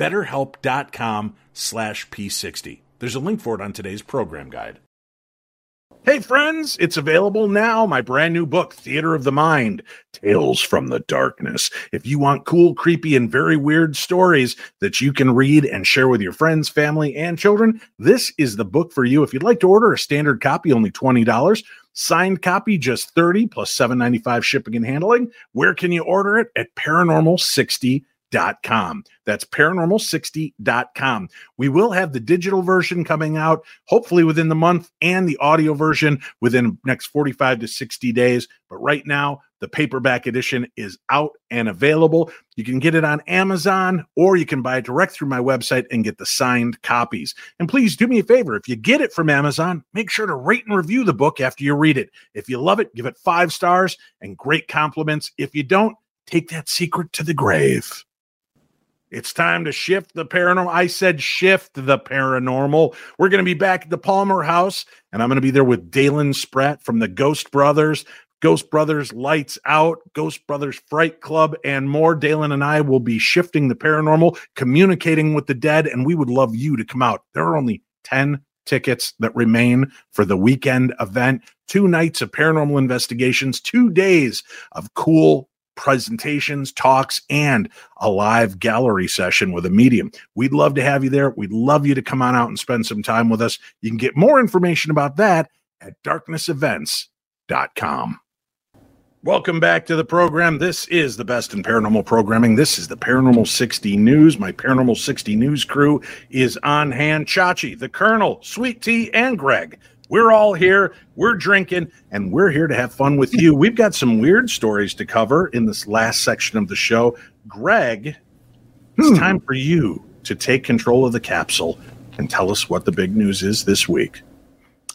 S1: betterhelp.com slash p60 there's a link for it on today's program guide. Hey friends it's available now my brand new book theater of the mind tales from the darkness. If you want cool creepy and very weird stories that you can read and share with your friends family and children this is the book for you. If you'd like to order a standard copy only $20 signed copy just 30 plus 795 shipping and handling. Where can you order it? At paranormal 60 com. That's paranormal60.com. We will have the digital version coming out hopefully within the month and the audio version within next 45 to 60 days. But right now, the paperback edition is out and available. You can get it on Amazon or you can buy it direct through my website and get the signed copies. And please do me a favor if you get it from Amazon, make sure to rate and review the book after you read it. If you love it, give it five stars and great compliments. If you don't, take that secret to the grave. It's time to shift the paranormal. I said shift the paranormal. We're going to be back at the Palmer House, and I'm going to be there with Dalen Spratt from the Ghost Brothers, Ghost Brothers Lights Out, Ghost Brothers Fright Club, and more. Dalen and I will be shifting the paranormal, communicating with the dead, and we would love you to come out. There are only 10 tickets that remain for the weekend event. Two nights of paranormal investigations, two days of cool presentations, talks, and a live gallery session with a medium. We'd love to have you there. We'd love you to come on out and spend some time with us. You can get more information about that at darknessevents.com. Welcome back to the program. This is the best in paranormal programming. This is the Paranormal 60 News. My Paranormal 60 News crew is on hand. Chachi, the Colonel, Sweet Tea, and Greg. We're all here, we're drinking, and we're here to have fun with you. We've got some weird stories to cover in this last section of the show. Greg, it's time for you to take control of the capsule and tell us what the big news is this week.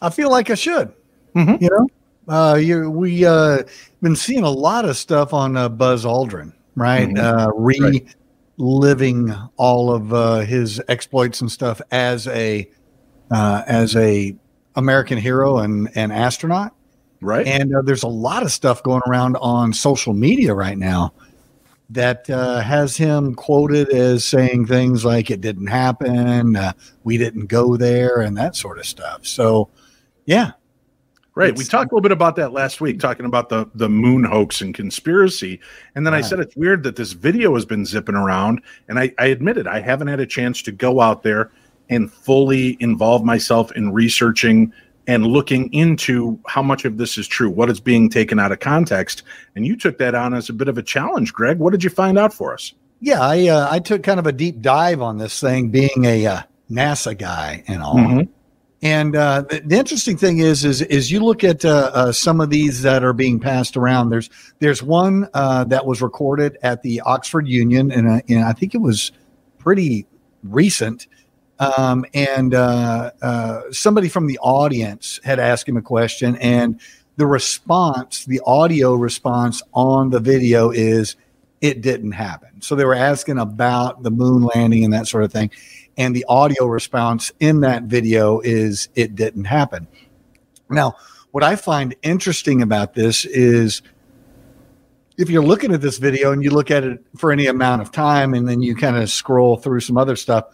S4: I feel like I should.
S1: Mhm.
S4: You know, uh, you, we uh, been seeing a lot of stuff on uh, Buzz Aldrin, right?
S1: Mhm.
S4: Uh, reliving all of uh, his exploits and stuff as a uh, as a American hero and and astronaut.
S1: Right?
S4: And uh, there's a lot of stuff going around on social media right now that uh, has him quoted as saying things like "it didn't happen," uh, "we didn't go there," and that sort of stuff. So, yeah,
S1: Right. We talked a little bit about that last week, talking about the the moon hoax and conspiracy. And then I said it's weird that this video has been zipping around. And I, I admitted I haven't had a chance to go out there and fully involve myself in researching and looking into how much of this is true, what is being taken out of context. And you took that on as a bit of a challenge, Greg. What did you find out for us?
S4: yeah. I uh, I took kind of a deep dive on this thing, being a uh, NASA guy and all.
S1: Mhm.
S4: And uh, the, the interesting thing is, is, is you look at uh, uh, some of these that are being passed around. There's there's one uh, that was recorded at the Oxford Union, and and I think it was pretty recent. Um, and uh, uh, somebody from the audience had asked him a question, and the response, the audio response on the video is, "It didn't happen." So they were asking about the moon landing and that sort of thing and the audio response in that video is it didn't happen. Now, what I find interesting about this is if you're looking at this video and you look at it for any amount of time and then you kind of scroll through some other stuff,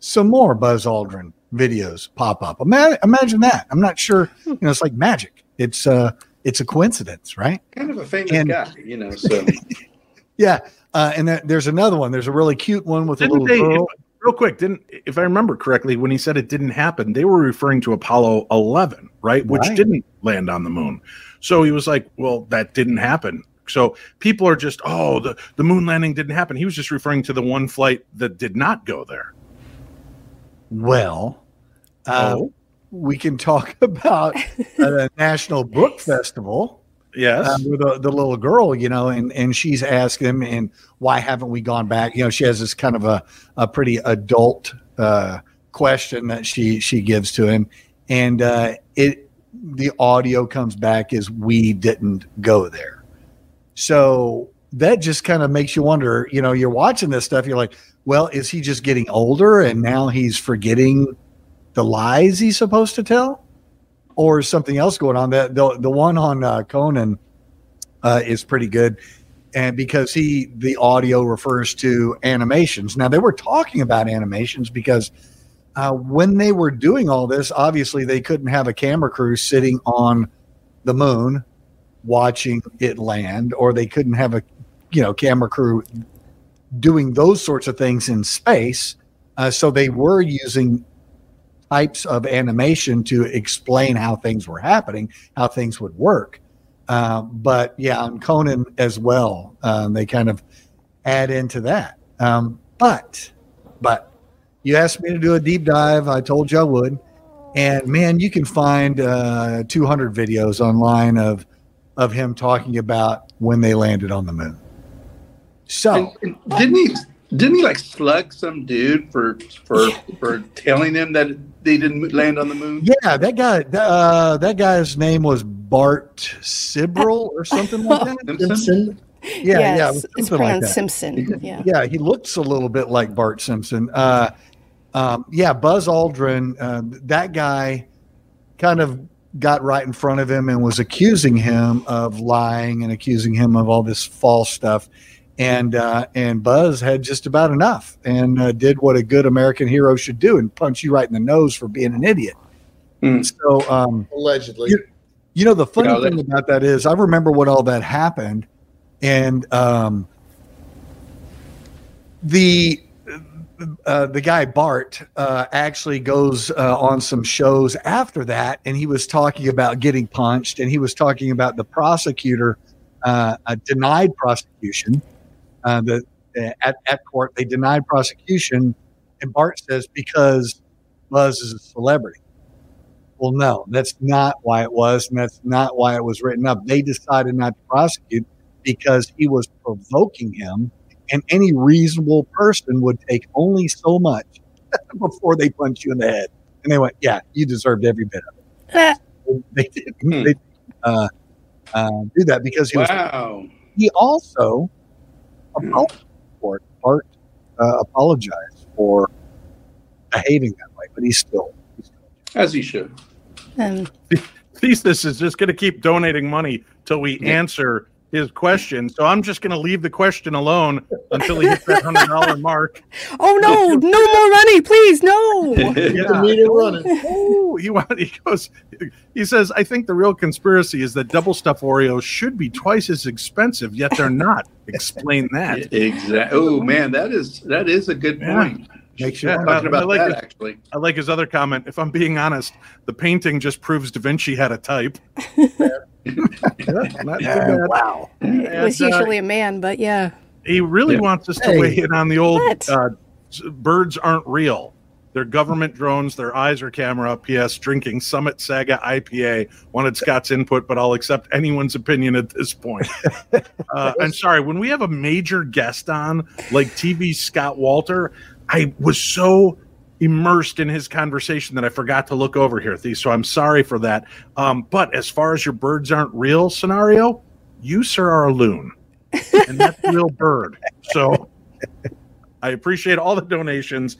S4: some more Buzz Aldrin videos pop up. Ima- Imagine that. I'm not sure, you know, it's like magic. It's uh it's a coincidence, right?
S3: Kind of a famous
S4: And-
S3: guy, you know. So
S4: Yeah. Uh, and then there's another one. There's a really cute one with a
S1: Didn't
S4: little
S1: they,
S4: girl.
S1: real quick, didn't if I remember correctly, when he said it didn't happen, they were referring to Apollo 11, right? Which
S4: Right.
S1: didn't land on the moon. So he was like, well, that didn't happen. So people are just, oh, the, the moon landing didn't happen. He was just referring to the one flight that did not go there.
S4: Well, uh,
S1: Oh.
S4: we can talk about the National Book Festival
S1: Yes.
S4: uh, with the, the little girl, you know, and, and she's asking him, and why haven't we gone back? You know, she has this kind of a, a pretty adult uh, question that she she gives to him, and uh, it the audio comes back as we didn't go there. So that just kind of makes you wonder, you know, you're watching this stuff, you're like, well, is he just getting older and now he's forgetting the lies he's supposed to tell? Or something else going on? That the, the one on uh, Conan uh, is pretty good. And because he the audio refers to animations. Now they were talking about animations because uh, when they were doing all this, obviously they couldn't have a camera crew sitting on the moon watching it land, or they couldn't have a you know camera crew doing those sorts of things in space. Uh, so they were using types of animation to explain how things were happening, how things would work. Uh, but yeah, on Conan as well, um, they kind of add into that. Um, but, but you asked me to do a deep dive. I told you I would. And man, you can find uh, 200 videos online of of him talking about when they landed on the moon. So
S3: and, and didn't he didn't he like slug some dude for for for telling him that they didn't land on the moon?
S4: yeah, that guy, uh, that guy's name was Bart Sibrel or something like that.
S3: Simpson?
S2: Simpson.
S4: Yeah, yeah, it
S5: yes,
S4: was
S5: it's
S4: something like
S5: pronounced
S4: that.
S5: Simpson. Yeah.
S4: Yeah, he looks a little bit like Bart Simpson. Uh, um, yeah, Buzz Aldrin, uh, that guy kind of got right in front of him and was accusing him of lying and accusing him of all this false stuff. And uh, and Buzz had just about enough and uh, did what a good American hero should do and punch you right in the nose for being an idiot.
S3: Hmm.
S4: So um,
S2: Allegedly.
S4: You- you know, the funny
S3: Yeah,
S4: thing about that is, I remember when all that happened, and um, the uh, the guy Bart uh, actually goes uh, on some shows after that, and he was talking about getting punched, and he was talking about the prosecutor uh, denied prosecution. Uh, the at, at court they denied prosecution, and Bart says because Buzz is a celebrity. Well, no, that's not why it was, and that's not why it was written up. They decided not to prosecute because he was provoking him and any reasonable person would take only so much before they punch you in the head. And they went, "Yeah, you deserved every bit of it." they did hmm. they, uh, uh, do that because he
S3: wow.
S4: was. He also apologized for Bart uh, apologized for behaving that way, but he's still, he's
S3: still as he should.
S1: Um, Thesis is just going to keep donating money till we yeah. answer his question. So I'm just going to leave the question alone until he hits that hundred dollar mark.
S5: Oh no! no more money, please! No.
S2: Get the meter running.
S1: Oh, he he goes. He says, "I think the real conspiracy is that double stuff Oreos should be twice as expensive, yet they're not." Explain that.
S3: Exactly. Oh man, that is that is a good point. Yeah.
S4: Makes you
S3: yeah, talking about I like that, his, actually.
S1: I like his other comment. If I'm being honest, the painting just proves Da Vinci had a type.
S5: Yeah, wow. It was and, uh, usually uh, a man, but yeah.
S1: He really yeah. wants us to hey. weigh in on the old uh, birds aren't real. They're government drones. Their eyes are camera. P.S. Drinking Summit Saga IPA. Wanted Scott's input, but I'll accept anyone's opinion at this point. Uh, I'm sorry. When we have a major guest on, like TV Scott Wolter, I was so immersed in his conversation that I forgot to look over here, Thee. So I'm sorry for that. Um, but as far as your birds aren't real scenario, you, sir, are a loon. And that's a real bird. So I appreciate all the donations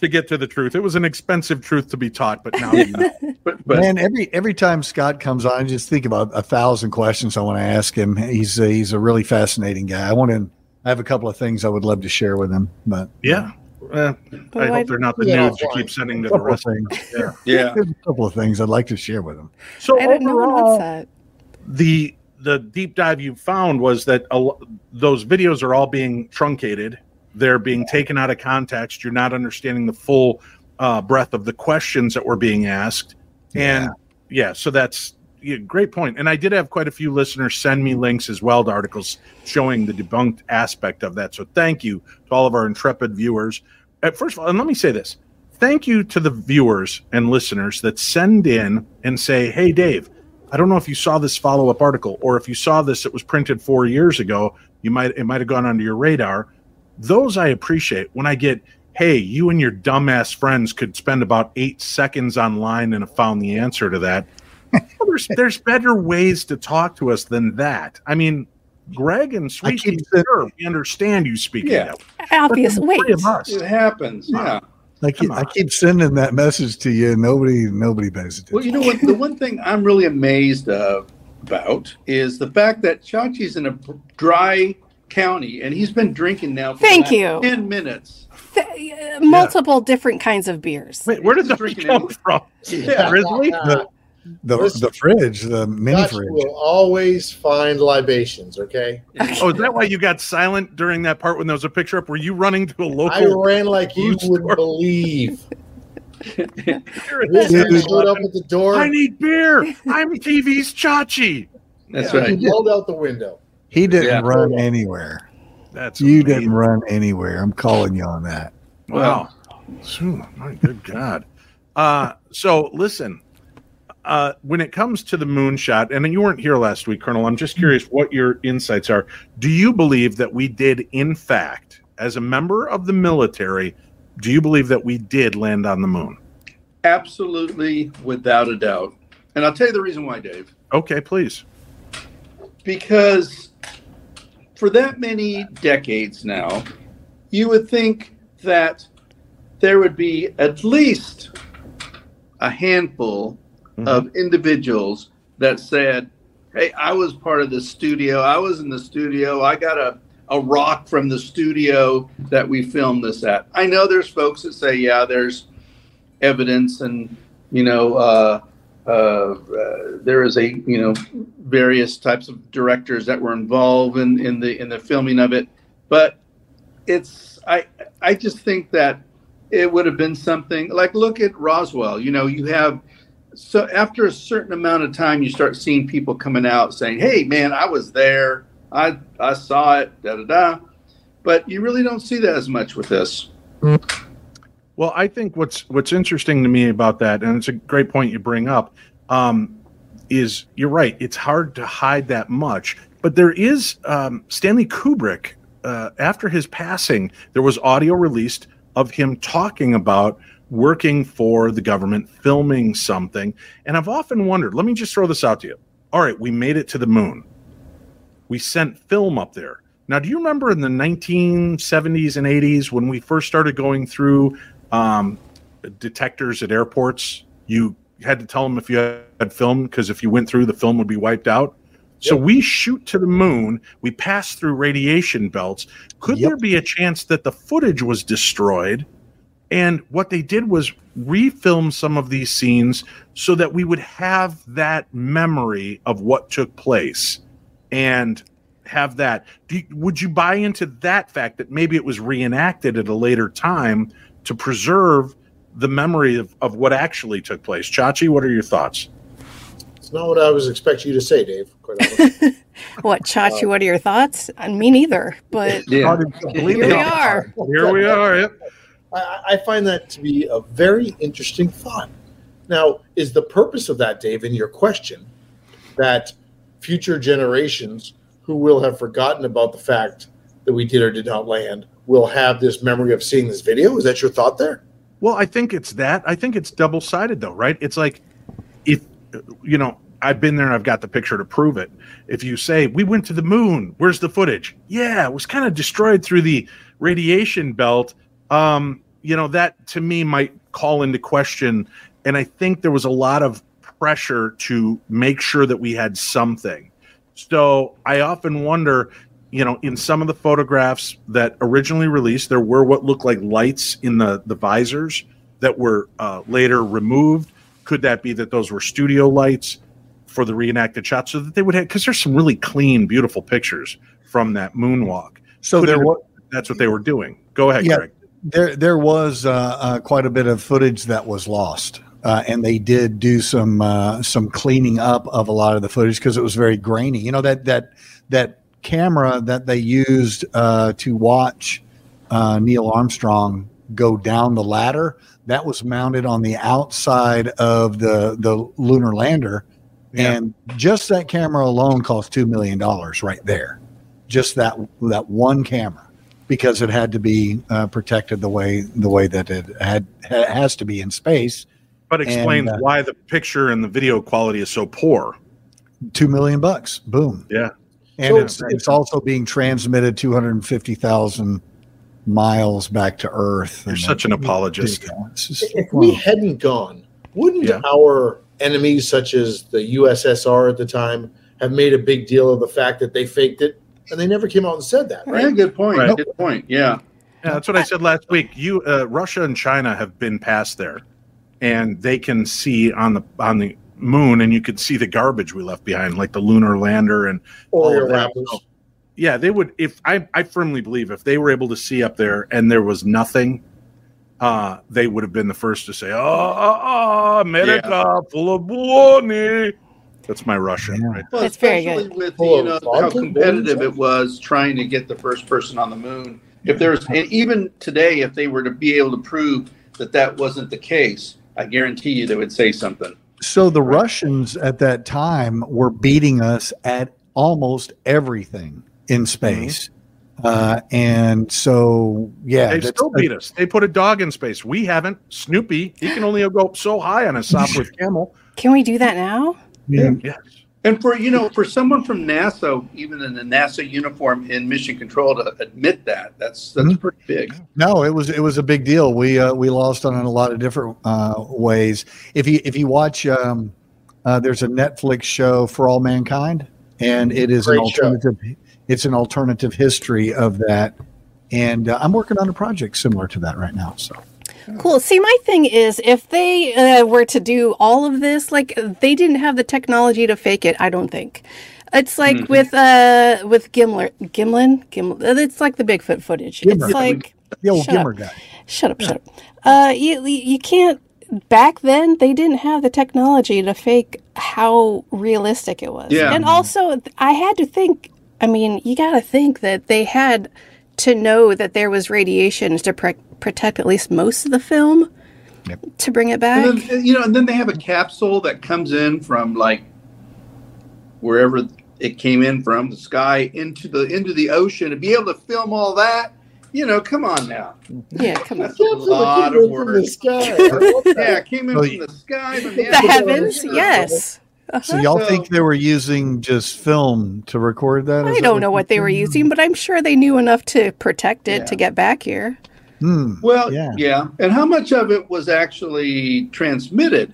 S1: to get to the truth. It was an expensive truth to be taught, but now you know.
S4: but, but, Man, every every time Scott comes on, I just think about a thousand questions I want to ask him. He's a, he's a really fascinating guy. I want to. I have a couple of things I would love to share with him, but
S1: yeah, Eh, I hope they're not the yeah, nudes you keep sending to the rest of things.
S4: Yeah, yeah. There's a couple of things I'd like to share with them.
S5: So I didn't overall, know
S1: the the deep dive you found was that a, those videos are all being truncated. They're being taken out of context. You're not understanding the full uh, breadth of the questions that were being asked, and yeah, yeah so that's yeah, great point. And I did have quite a few listeners send me links as well to articles showing the debunked aspect of that. So thank you to all of our intrepid viewers. Uh, first of all, and let me say this thank you to the viewers and listeners that send in and say, Hey, Dave, I don't know if you saw this follow up article or if you saw this, it was printed four years ago. You might, it might have gone under your radar. Those I appreciate when I get, Hey, you and your dumbass friends could spend about eight seconds online and have found the answer to that well, there's there's better ways to talk to us than that. I mean, Greg and Sweet, sure, we understand you speaking.
S5: Yeah, obvious. Wait,
S3: it happens. Yeah.
S4: I keep, I keep sending that message to you. Nobody, nobody pays attention.
S3: Well, you know what? The one thing I'm really amazed uh, about is the fact that Chachi's in a dry county and he's been drinking now for
S5: Thank you.
S3: 10 minutes.
S5: Th- uh, multiple yeah. different kinds of beers.
S1: Wait, where did the drink come from? Yeah. Grizzly?
S4: The, the Listen, the fridge, the mini fridge.
S2: will always find libations. Okay.
S1: oh, is that why you got silent during that part when there was a picture up? Were you running to a local?
S2: I ran like you wouldn't believe. this showed up at the door.
S1: I need beer. I'm TV's Chachi.
S3: That's yeah, right.
S2: He yelled out the window.
S4: He didn't yeah. run anywhere. That's you amazing. didn't run anywhere. I'm calling you on that.
S1: Wow. wow. My good God. Uh, so listen, uh, when it comes to the moonshot, and you weren't here last week, Colonel, I'm just curious what your insights are. Do you believe that we did, in fact, as a member of the military, do you believe that we did land on the moon?
S3: Absolutely, without a doubt. And I'll tell you the reason why, Dave.
S1: Okay, please.
S3: Because for that many decades now, you would think that there would be at least a handful mm-hmm. of individuals that said, Hey, I was part of the studio. I was in the studio. I got a, a rock from the studio that we filmed this at. I know there's folks that say, Yeah, there's evidence and, you know, uh, uh, there is a you know various types of directors that were involved in, in the in the filming of it, but it's I I just think that it would have been something like look at Roswell. You know, you have so after a certain amount of time, you start seeing people coming out saying, "Hey, man, I was there. I I saw it." Da da da. But you really don't see that as much with this.
S1: Well, I think what's what's interesting to me about that, and it's a great point you bring up, um, is you're right. It's hard to hide that much, but there is um, Stanley Kubrick. Uh, after his passing, there was audio released of him talking about working for the government, filming something. And I've often wondered. Let me just throw this out to you. All right, we made it to the moon. We sent film up there. Now, do you remember in the 1970s and 80s when we first started going through um, detectors at airports? You had to tell them if you had film because if you went through, the film would be wiped out. So we shoot to the moon. We pass through radiation belts. Could
S4: Yep.
S1: there be a chance that the footage was destroyed? And what they did was refilm some of these scenes so that we would have that memory of what took place and have that. Do you, would you buy into that fact that maybe it was reenacted at a later time to preserve the memory of, of what actually took place? Chachi, what are your thoughts?
S2: It's not what I was expecting you to say, Dave. Quite.
S5: What, Chachi, what are your thoughts? Uh, me neither, but
S3: Yeah.
S5: here we are.
S1: Here we are. Yep.
S2: I, I find that to be a very interesting thought. Now, is the purpose of that, Dave, in your question, that future generations who will have forgotten about the fact that we did or did not land will have this memory of seeing this video? Is that your thought there?
S1: Well, I think it's that. I think it's double sided, though, right? It's like if, you know, I've been there and I've got the picture to prove it. If you say, we went to the moon, where's the footage? Yeah, it was kind of destroyed through the radiation belt. Um, you know, that to me might call into question. And I think there was a lot of pressure to make sure that we had something. So I often wonder, you know, in some of the photographs that originally released, there were what looked like lights in the the visors that were uh, later removed. Could that be that those were studio lights for the reenacted shots, so that they would have? Because there's some really clean, beautiful pictures from that moonwalk.
S4: So
S1: Could
S4: there was
S1: That's what they were doing. Go ahead,
S4: Yeah.
S1: Greg.
S4: There there was uh, uh, quite a bit of footage that was lost, uh, and they did do some uh, some cleaning up of a lot of the footage because it was very grainy. You know that that that camera that they used uh, to watch uh, Neil Armstrong go down the ladder that was mounted on the outside of the the lunar lander,
S1: Yeah.
S4: and just that camera alone cost two million dollars right there, just that that one camera because it had to be uh, protected the way the way that it had ha- has to be in space.
S1: But explains
S4: And, uh,
S1: why the picture and the video quality is so poor.
S4: Two million bucks, boom.
S1: Yeah.
S4: And
S2: So-
S4: it's it's also being transmitted two hundred and fifty thousand miles back to Earth.
S1: You're such an apologist.
S4: Just-
S2: If we hadn't gone, wouldn't
S1: Yeah.
S2: our enemies, such as the USSR at the time, have made a big deal of the fact that they faked it and they never came out and said that,
S3: Yeah,
S2: right?
S3: good point.
S1: Right.
S3: Good point. Yeah.
S1: Yeah, that's what I said last week. You, uh, Russia and China have been past there, and they can see on the on the moon, and you could see the garbage we left behind, like the lunar lander and all
S2: Oreo
S1: of that.
S2: wrappers.
S1: Yeah, they would. If I, I firmly believe if they were able to see up there and there was nothing, uh, they would have been the first to say, "Oh, oh, oh America full of baloney." That's my Russian,
S4: Yeah.
S1: right?
S3: Well,
S5: That's very
S3: especially with
S2: Full
S3: you know how competitive it was trying to get the first person on the moon. If there's even today, if they were to be able to prove that that wasn't the case, I guarantee you they would say something.
S4: So the Russians at that time were beating us at almost everything in space. Uh, and so, yeah,
S1: They still beat us. They put a dog in space. We haven't. Snoopy, he can only go so high on a Sopwith camel.
S5: Can we do that now?
S4: Yeah.
S1: Yes.
S3: And for you know, for someone from NASA, even in a NASA uniform in mission control, to admit that that's that's
S4: Mhm.
S3: pretty big.
S4: No, it was it was a big deal. We uh, we lost on in a lot of different uh, ways. If you if you watch, um, uh, there's a Netflix show for all mankind, and it is an
S2: Great show.
S4: alternative. It's an alternative history of that, and uh, I'm working on a project similar to that right now. So
S5: Cool. See, my thing is, if they uh, were to do all of this, like they didn't have the technology to fake it. I don't think. It's like
S1: Mm-hmm.
S5: with uh with Gimler, Gimlin, Gimlin. It's like the Bigfoot footage.
S4: Gimmer.
S5: It's like
S4: The old
S5: Shut up.
S4: Guy.
S5: shut up, shut up. Uh, you you you can't. Back then, they didn't have the technology to fake how realistic it was.
S3: Yeah.
S5: And also, I had to think. I mean, you got to think that they had to know that there was radiation to pre- protect at least most of the film
S4: Yep.
S5: to bring it back.
S3: And then, you know, and then they have a capsule that comes in from like wherever it came in from the sky into the into the ocean to be able to film all that. You know, come on now.
S5: yeah, come on.
S3: That's a lot of
S2: From the
S3: work.
S2: sky. I love that.
S3: Yeah, it came in
S4: oh,
S3: from the sky, from
S5: The
S3: atmosphere.
S5: heavens, yes.
S4: So y'all
S3: So-
S4: think they were using just film to record that?
S5: I don't know what they were using, but I'm sure they knew enough to protect it
S3: Yeah.
S5: to get back here.
S4: Hmm.
S3: Well,
S4: Yeah.
S3: yeah. And how much of it was actually transmitted?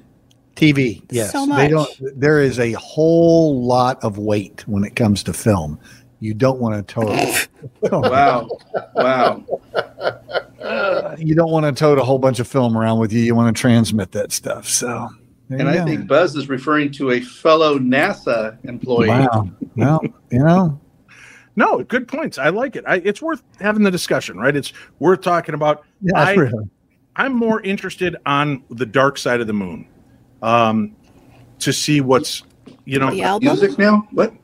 S4: TV. Yes.
S5: So
S4: They
S5: much.
S4: don't. There is a whole lot of weight when it comes to film. You don't want to tote.
S3: Wow. wow.
S4: you don't want to tote a whole bunch of film around with you. You want to transmit that stuff. So. There
S3: And I
S4: go.
S3: think Buzz is referring to a fellow NASA employee.
S4: Wow. Well, you know,
S1: No, good points. I like it. I, it's worth having the discussion, right? It's worth talking about.
S4: yeah,
S1: I-
S4: really.
S1: I'm more interested on the dark side of the moon, um, to see what's, you know,
S5: The album?
S3: Music now? What?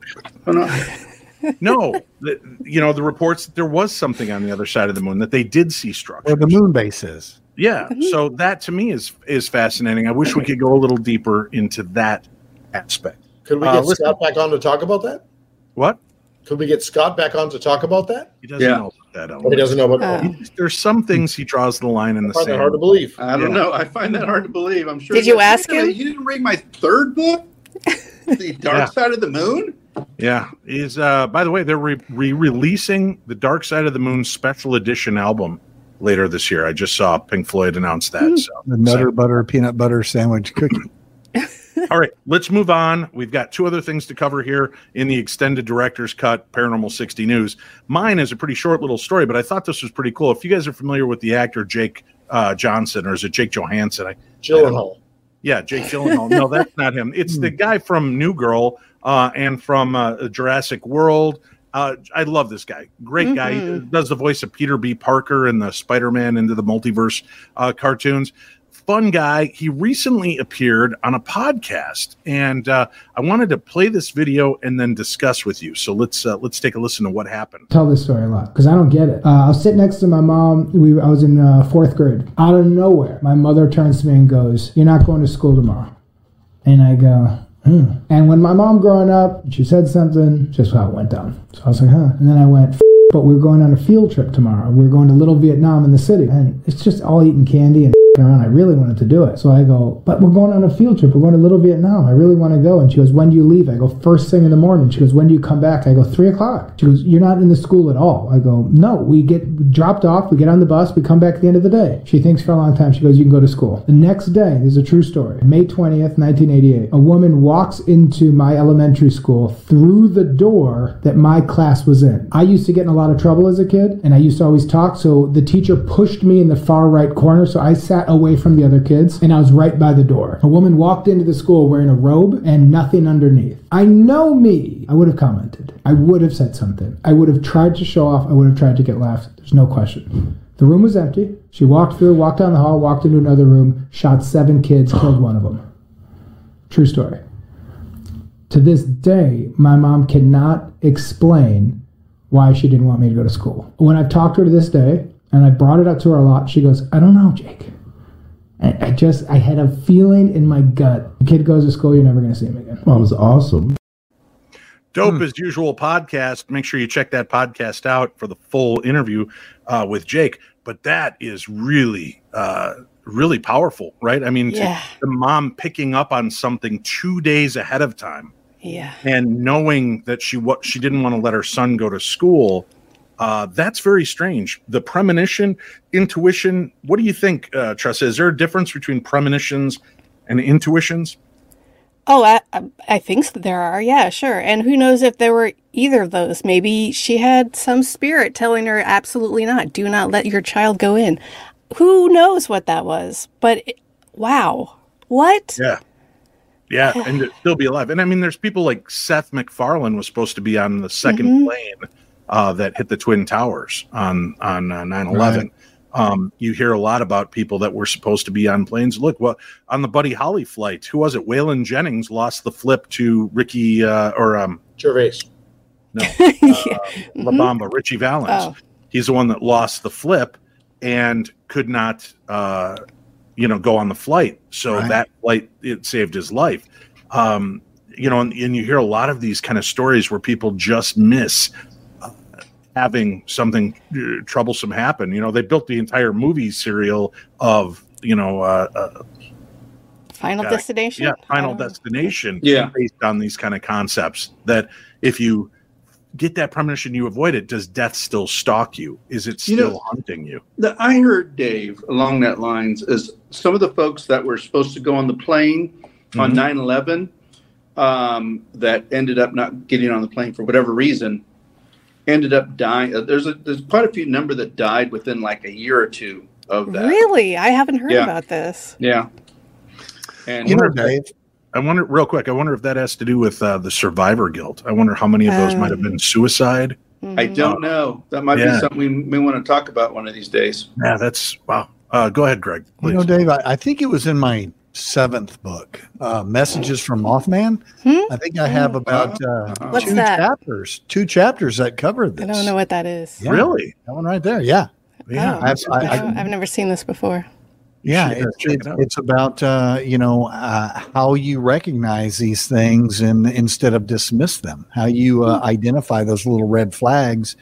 S3: Oh, no.
S1: no, the, you know, the reports that there was something on the other side of the moon that they did see structure.
S4: Where the moon base is.
S1: Yeah, so that to me is is fascinating. I wish we could go a little deeper into that aspect.
S2: Could we
S1: Uh,
S2: get
S1: listen-
S2: Scott back on to talk about that?
S1: What?
S2: Could we get Scott back on to talk about that?
S1: He doesn't
S3: Yeah.
S1: know about that.
S2: Or he doesn't know about
S5: Uh,
S2: it.
S1: There's some things he draws the line in
S2: I
S1: the
S2: find that
S1: sand.
S2: hard to believe.
S3: I don't
S1: Yeah.
S3: know. I find that hard to believe. I'm sure.
S5: Did you ask him?
S3: You didn't read my third book, The Dark
S1: Yeah.
S3: Side of the Moon.
S1: Yeah, is uh by the way, they're re- re-releasing the Dark Side of the Moon special edition album later this year. I just saw Pink Floyd announce that. So
S4: The nutter butter peanut butter sandwich cookie.
S1: all right, let's move on. We've got two other things to cover here in the extended director's cut Paranormal 60 News. Mine is a pretty short little story, but I thought this was pretty cool. If you guys are familiar with the actor Jake uh, Johnson, or is it Jake Johansson? I,
S2: Gyllenhaal.
S1: Yeah, Jake Gyllenhaal. no, that's not him. It's the guy from New Girl uh, and from uh, Jurassic World. Uh, I love this guy. Great guy. He does the voice of Peter B. Parker in the Spider-Man into the multiverse uh, cartoons. Fun guy. He recently appeared on a podcast, and uh, I wanted to play this video and then discuss with you. So let's uh, let's take a listen to what happened.
S7: tell this story a lot because I don't get it. Uh, I was sitting next to my mom. We I was in uh, fourth grade. Out of nowhere, my mother turns to me and goes, "You're not going to school tomorrow." And I go, hmm. And when my mom growing up, she said something, just how it went down. So I was like, huh. And then I went, "F- but we're going on a field trip tomorrow. We're going to Little Vietnam in the city, and it's just all eating candy and around. I really wanted to do it. So I go, but we're going on a field trip. We're going to Little Vietnam. I really want to go. And she goes, when do you leave? I go, first thing in the morning. She goes, when do you come back? I go, three o'clock. She goes, you're not in the school at all. I go, no, we get dropped off. We get on the bus. We come back at the end of the day. She thinks for a long time. She goes, you can go to school. The next day, there's a true story. May 20th, 1988. A woman walks into my elementary school through the door that my class was in. I used to get in a lot of trouble as a kid and I used to always talk. So the teacher pushed me in the far right corner. So I sat away from the other kids and I was right by the door. A woman walked into the school wearing a robe and nothing underneath. I know me. I would have commented. I would have said something. I would have tried to show off. I would have tried to get laughs. There's no question. The room was empty. She walked through, walked down the hall, walked into another room, shot seven kids, killed one of them. True story. To this day, my mom cannot explain why she didn't want me to go to school. When I've talked to her to this day, and I brought it up to her a lot, she goes, I don't know, Jake. I, I just, I had a feeling in my gut. The kid goes to school, you're never going to see him again.
S8: Well, it was awesome.
S1: Dope as Yola podcast. Make sure you check that podcast out for the full interview uh, with Jake. But that is really, uh, really powerful, right? I mean, to-
S5: Yeah.
S1: the mom picking up on something two days ahead of time
S5: Yeah.
S1: and knowing that she what she didn't want to let her son go to school. Uh, that's very strange. The premonition, intuition. What do you think, uh, Tressa? Is there a difference between premonitions and intuitions?
S5: Oh, I, I, think so there are. Yeah, sure. And who knows if there were either of those? Maybe she had some spirit telling her, absolutely not. Do not let your child go in. who knows what that was? But it, wow, what?
S1: Yeah. Yeah, and to still be alive. And I mean, there's people like Seth MacFarlane was supposed to be on the 2nd
S5: Mhm.
S1: plane uh, that hit the twin towers on on uh, 9/11. Um, you hear a lot about people that were supposed to be on planes. Look, well, on the Buddy Holly flight, who was it? Waylon Jennings lost the flip to Ricky uh, or um,
S2: Gervais.
S1: no,
S5: Yeah.
S1: La Bamba, Ritchie Valens.
S5: Oh,
S1: He's the one that lost the flip and could not, uh, you know, go on the flight. So
S4: Right.
S1: that flight it saved his life. Um, you know, and, and you hear a lot of these kind of stories where people just miss uh, having something uh, troublesome happen. You know, they built the entire movie serial of you know, uh, uh,
S5: Final
S1: Yeah,
S5: Destination.
S1: yeah, Final. Destination,
S3: Yeah.
S1: based on these kind of concepts. That if you get that premonition, you avoid it. Does death still stalk you? Is it
S3: You
S1: still
S3: know-
S1: hunting you?
S3: The, I heard Dave along that lines is some of the folks that were supposed to go on the plane on
S1: Mhm.
S3: 9 11 um, that ended up not getting on the plane for whatever reason ended up dying. Uh, There's a there's quite a few number that died within like a year or two of that.
S5: Really? I haven't heard
S3: Yeah.
S5: about this.
S3: Yeah. And
S4: You know, Dave,
S1: I wonder, real quick, I wonder if that has to do with uh, the survivor guilt. I wonder how many of those might have been suicide.
S3: I don't know. That might
S1: Yeah.
S3: be something we, we want to talk about one of these days.
S1: Yeah, that's wow. Uh, go ahead, Greg.
S4: you know, Dave, I, I think it was in my seventh book, uh, Messages from Mothman.
S5: Hmm?
S4: I think I have about uh, two
S5: that?
S4: chapters, two chapters that cover this.
S5: I don't know what that is.
S4: Yeah.
S1: Really?
S4: That one right there. Yeah.
S1: Yeah.
S5: Oh,
S4: I've- I-
S5: no, I've never seen this before.
S4: Yeah,
S1: should,
S4: it's,
S1: check it
S4: it's, about uh, you know uh, how you recognize these things and instead of dismiss them, how you uh, identify those little red flags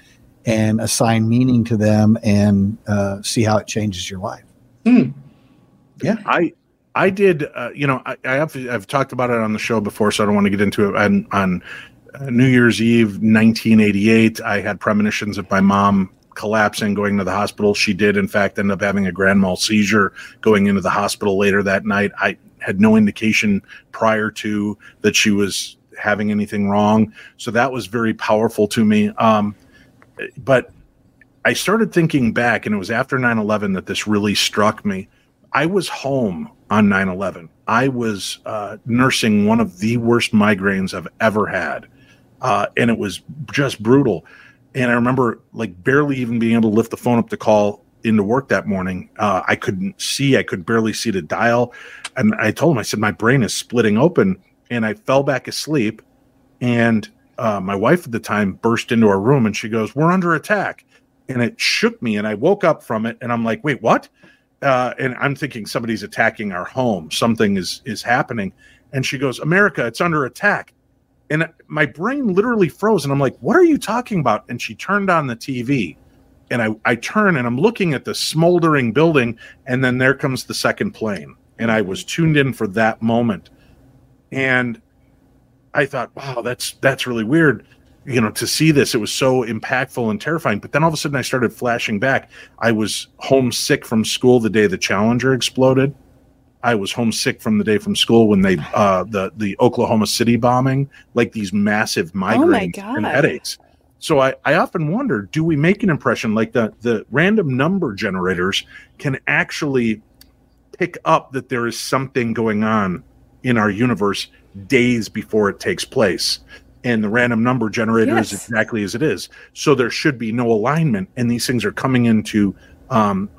S4: and assign meaning to them and uh, see how it changes your life. Yeah.
S1: I I did. Uh, you know, I, I have I've talked about it on the show before, so I don't want to get into it. On on uh, New Year's Eve, 1988, I had premonitions of my mom collapsing, going to the hospital. She did, in fact, end up having a grand mal seizure, going into the hospital later that night. I had no indication prior to that she was having anything wrong, so that was very powerful to me. Um, but I started thinking back, and it was after 9 11 that this really struck me. I was home on 9 11. I was uh, nursing one of the worst migraines I've ever had. Uh, and it was just brutal. And I remember like barely even being able to lift the phone up to call into work that morning. Uh, I couldn't see, I could barely see the dial. And I told him, I said, my brain is splitting open. And I fell back asleep. And uh, my wife at the time burst into our room and she goes, We're under attack. And it shook me. And I woke up from it and I'm like, Wait, what? Uh, and I'm thinking somebody's attacking our home. Something is is happening. And she goes, America, it's under attack. And my brain literally froze. And I'm like, what are you talking about? And she turned on the TV. And I, I turn and I'm looking at the smoldering building. And then there comes the second plane. And I was tuned in for that moment. And I thought, wow, that's that's really weird. You know, to see this, it was so impactful and terrifying. But then all of a sudden I started flashing back. I was homesick from school the day the Challenger exploded. I was homesick from the day from school when they uh the the Oklahoma City bombing, like these massive migraines and headaches. So I, I often wonder, do we make an impression like the the random number generators can actually pick up that there is something going on in our universe days before it takes place? And the random number generator is exactly as it is. So there should be no alignment, and these things are coming into um,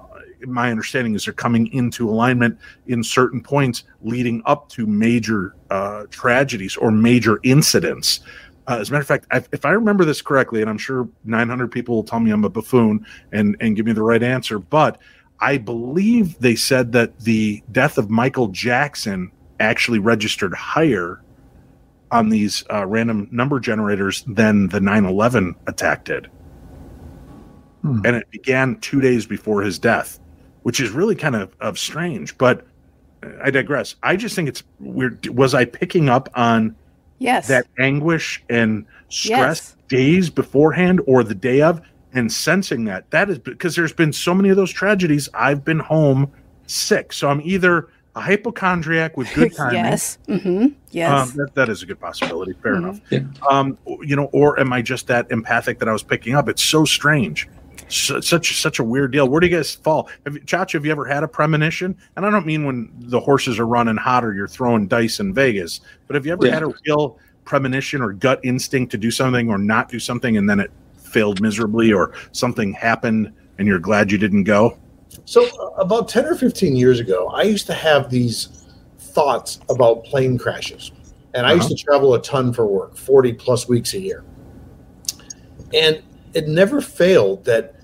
S1: my understanding is they're coming into alignment in certain points leading up to major uh, tragedies or major incidents. Uh, as a matter of fact, I, if I remember this correctly, and I'm sure 900 people will tell me I'm a buffoon and, and give me the right answer, but I believe they said that the death of Michael Jackson actually registered higher on these uh, random number generators than the 9 11 attack did
S4: Hmm.
S1: and it began two days before his death, which is really kind of, of strange. But I digress. I just think it's weird. Was I picking up on
S5: Yes.
S1: that anguish and stress
S5: Yes.
S1: days beforehand or the day of and sensing that? That is because there's been so many of those tragedies. I've been home sick. So I'm either a hypochondriac with good timing.
S5: yes. Mm-hmm. Yes.
S1: Um, that, that is a good possibility. Fair
S5: Mhm.
S1: enough. Um, you know, or am I just that empathic that I was picking up? It's so strange. su- such such a weird deal. Where do you guys fall? Have you, Chachi, have you ever had a premonition? And I don't mean when the horses are running hot or you're throwing dice in Vegas, but have you ever
S3: Yeah.
S1: had a real premonition or gut instinct to do something or not do something, and then it failed miserably, or something happened and you're glad you didn't go?
S2: So uh, about 10 or 15 years ago, I used to have these thoughts about plane crashes. And I used to travel a ton for work, 40 plus weeks a year. And it never failed that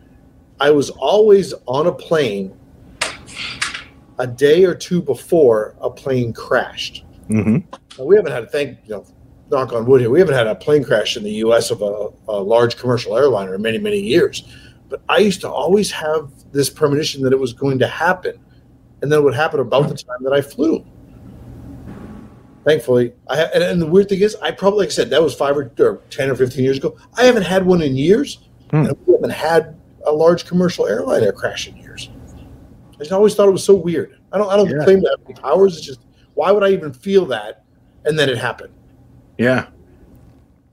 S2: I was always on a plane a day or two before a plane crashed.
S1: Mm-hmm.
S2: We haven't had a thank you know, knock on wood here. We haven't had a plane crash in the U.S. of a, a large commercial airliner in many, many years. But I used to always have this premonition that it was going to happen, and then it would happen about the time that I flew. Thankfully, I ha- and, and the weird thing is, I probably like I said that was five or, or ten or fifteen years ago. I haven't had one in years,
S1: Hmm.
S2: and we haven't had a large commercial airliner crash in years. I just always thought it was so weird. I don't. I don't
S1: Yeah.
S2: claim to have any powers. It's just why would I even feel that, and then it happened.
S1: Yeah.